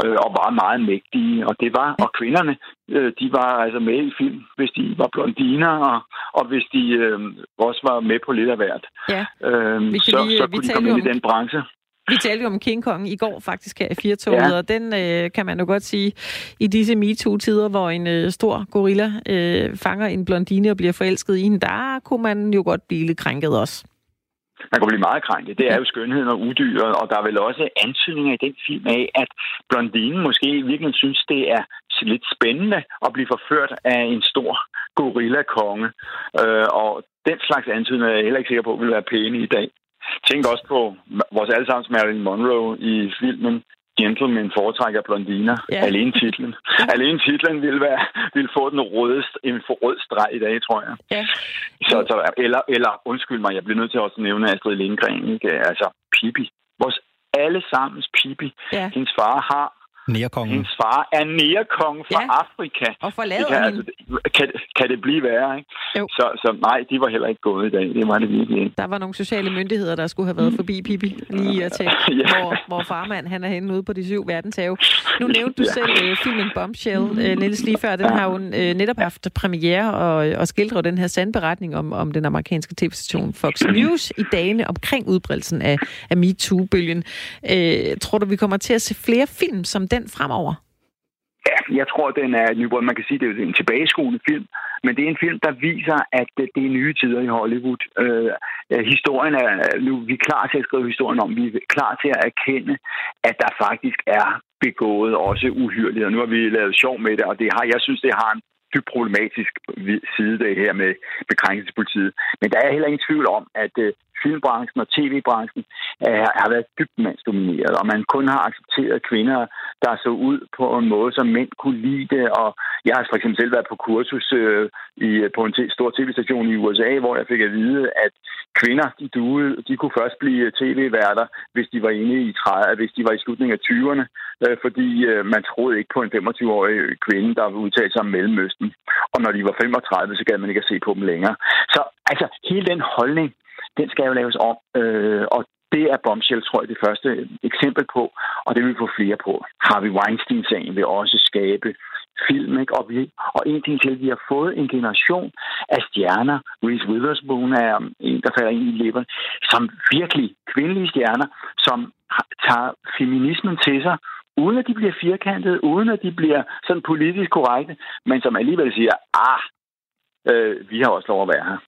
øh, og var meget mægtige. Og det var, og kvinderne, øh, de var altså med i film, hvis de var blondiner, og, og hvis de øh, også var med på lidt af hvert. Ja. Øh, kan så, lige- så vi kunne de komme jo ind i om- den branche. Vi talte jo om King Kong i går faktisk her i Firtoget, ja. og den øh, kan man jo godt sige, i disse MeToo-tider, hvor en øh, stor gorilla øh, fanger en blondine og bliver forelsket i hende, der kunne man jo godt blive lidt krænket også. Man kan blive meget krænket. Det er jo skønheden og udyret, og der er vel også antydninger i den film af, at blondinen måske i virkeligheden synes, det er lidt spændende at blive forført af en stor gorilla-konge. Øh, og den slags antydninger er jeg heller ikke sikker på, vil være pæne i dag. Tænk også på vores allesammens Marilyn Monroe i filmen Gentleman foretrækker blondiner. Ja. Alene titlen. Alene titlen ville, være, ville få den røde, en rød streg i dag, tror jeg. Ja. Så, så, eller, eller, undskyld mig, jeg bliver nødt til også at nævne Astrid Lindgren. Ikke? Altså, Pippi. Vores allesammens Pippi. Ja. Hendes far har Nærkongen. hendes far er nærkonge fra Ja. ja. Afrika. Og Det forlader kan, hende. altså, kan, kan det blive værre, ikke? Jo. Så, så nej, de var heller ikke gået i dag. Det var det virkelig ikke. Der var nogle sociale myndigheder, der skulle have været forbi Pippi lige at tjekke, Ja. hvor, hvor farmand han er henne ude på de syv verdenshave. Nu nævnte du Ja. selv øh, filmen Bombshell, øh, Niels, lige før. Den har jo øh, netop haft premiere og, og skildrer den her sandberetning om, om den amerikanske tv-station Fox News i dagene omkring udbredelsen af, af MeToo-bølgen. Øh, tror du, vi kommer til at se flere film som den fremover? Ja, jeg tror, den er, nu hvor man kan sige, det er en tilbageskuende film, men det er en film, der viser, at det er nye tider i Hollywood. Øh, øh, historien er, nu vi er klar til at skrive historien om, vi er klar til at erkende, at der faktisk er begået også uhyrligheder. Nu har vi lavet sjov med det, og det har, jeg synes, det har en dybt problematisk side det her med bekrænkelsespolitiet. Men der er heller ingen tvivl om, at øh, filmbranchen og tv-branchen øh, er, har været dybt mandsdomineret, og man kun har accepteret kvinder, der så ud på en måde, som mænd kunne lide det. Og jeg har for eksempel selv været på kursus øh, i, på en stor tv-station i USA, hvor jeg fik at vide, at kvinder, de, duede, de kunne først blive øh, tv-værter, hvis de var inde i 30, hvis de var i slutningen af 20'erne, øh, fordi øh, man troede ikke på en 25-årig kvinde, der ville udtale sig om Mellemøsten. Og når de var 35, så gad man ikke at se på dem længere. Så altså, hele den holdning, den skal jo laves om, øh, og det er Bombshell, tror jeg, det første eksempel på, og det vil vi få flere på. Harvey Weinstein-sagen vil også skabe film, ikke? Og, vi, og en ting til, vi har fået en generation af stjerner. Reese Witherspoon er en, der falder ind i leveren, som virkelig kvindelige stjerner, som tager feminismen til sig, uden at de bliver firkantede, uden at de bliver sådan politisk korrekte, men som alligevel siger, ah, øh, vi har også lov at være her.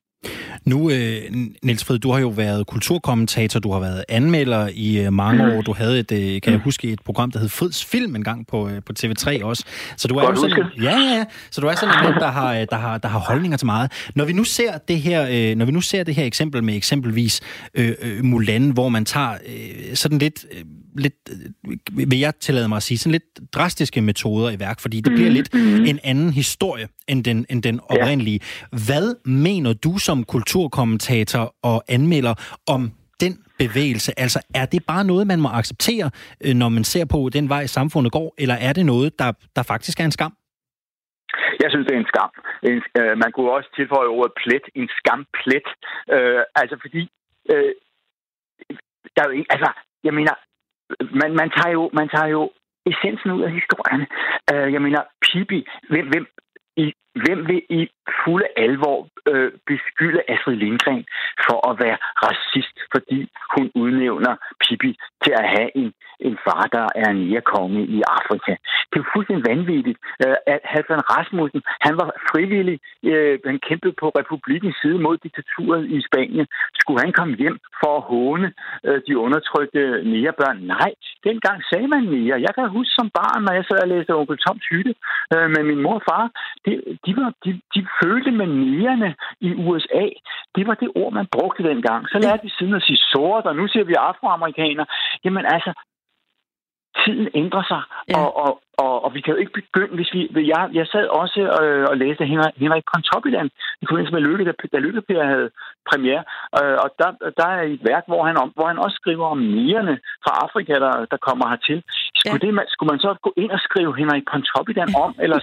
Nu, øh, Niels Fred, du har jo været kulturkommentator, du har været anmelder i øh, mange Mm. år. Du havde et, øh, kan jeg huske, et program, der hed Frids Film en gang på, øh, på TV3 også. Så du er Godt jo sådan, ja, ja, ja. Så du er sådan en der har, der, har, der har holdninger til meget. Når vi nu ser det her, øh, når vi nu ser det her eksempel med eksempelvis øh, øh, Mulan, hvor man tager øh, sådan lidt, øh, lidt, øh, vil jeg tillade mig at sige, sådan lidt drastiske metoder i værk, fordi det bliver lidt en anden historie end den, end den oprindelige. Hvad mener du som kulturkommentator og anmelder om den bevægelse? Altså, er det bare noget, man må acceptere, øh, når man ser på den vej, samfundet går, eller er det noget, der, der faktisk er en skam? Jeg synes, det er en skam. En, øh, man kunne også tilføje ordet plet. En skamplet. Øh, altså, fordi... Øh, der er jo ikke... Altså, jeg mener... Man, man, tager jo, man tager jo essensen ud af historien. Øh, jeg mener, Pippi... Hvem, hvem, i, hvem vil i fulde alvor øh, beskylde Astrid Lindgren for at være racist, fordi hun udnævner Pippi til at have en, en far, der er en konge i Afrika. Det er fuldstændig vanvittigt. Øh, at Halvdan Rasmussen, han var frivillig, øh, han kæmpede på republikens side mod diktaturet i Spanien. Skulle han komme hjem for at håne øh, de undertrykte nærebørn? Nej, dengang sagde man mere. Jeg kan huske som barn, når jeg sad og læste onkel Toms hytte øh, med min mor og far, de, de, var, de, de følte med nærerne i USA. Det var det ord, man brugte dengang. Så lærte vi siden at sige sort, og nu siger vi afroamerikaner. Jamen altså, tiden ændrer sig, Ja. og, og, og, og vi kan jo ikke begynde, hvis vi... Jeg, jeg sad også øh, og læste Henrik, Henrik Pontoppidan i forbindelse med Lykke, da, da Lykkeper havde premiere, øh, og der, der er et værk, hvor han, om, hvor han også skriver om nigerne fra Afrika, der, der kommer hertil. Skulle, ja. det, man, skulle man så gå ind og skrive Henrik Pontoppidan om, eller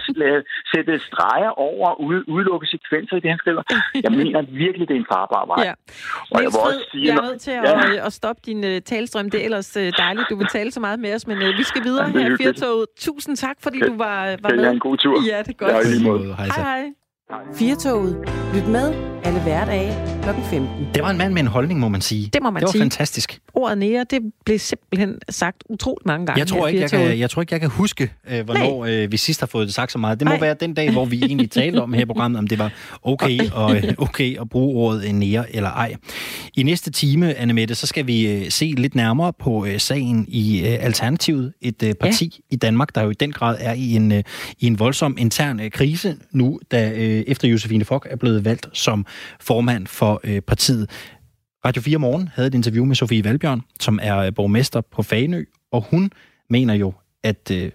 sætte streger over og udelukke sekvenser i det, han skriver? Jeg mener virkelig, det er en farbar vej. Ja. Og jeg, også sige, jeg er nødt til at, ja. at stoppe din uh, talstrøm. Det er ellers uh, dejligt, du vil tale så meget med os, men uh, vi skal videre ja, her i Firtoget. Tusind tak, fordi okay. du var, var med. Det er en god tur. Ja, det er godt. Ja, lige måde. Hej, hej. Firtoget. Lyt med alle hverdage kl. 15. Det var en mand med en holdning, må man sige. Det må man det var sige. fantastisk. Ordet nære, det blev simpelthen sagt utroligt mange gange. Jeg tror, ikke, jeg, kan, jeg tror ikke, jeg kan huske, øh, hvornår øh, vi sidst har fået det sagt så meget. Det må Nej. være den dag, hvor vi egentlig talte om her i programmet, om det var okay, og, øh, okay at bruge ordet nære eller ej. I næste time, Annemette, så skal vi øh, se lidt nærmere på øh, sagen i øh, Alternativet, et øh, parti ja. i Danmark, der jo i den grad er i en, øh, i en voldsom intern øh, krise nu, da øh, efter Josefine Fock er blevet valgt som formand for øh, partiet. Radio 4 Morgen havde et interview med Sofie Valbjørn, som er øh, borgmester på Fagenø, og hun mener jo, at øh,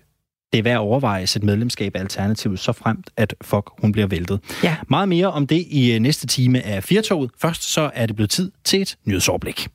det er værd at overveje sit medlemskab af Alternativet, så fremt at fuck, hun bliver væltet. Ja. Meget mere om det i øh, næste time af Firtoget. Først så er det blevet tid til et nyhedsoverblik.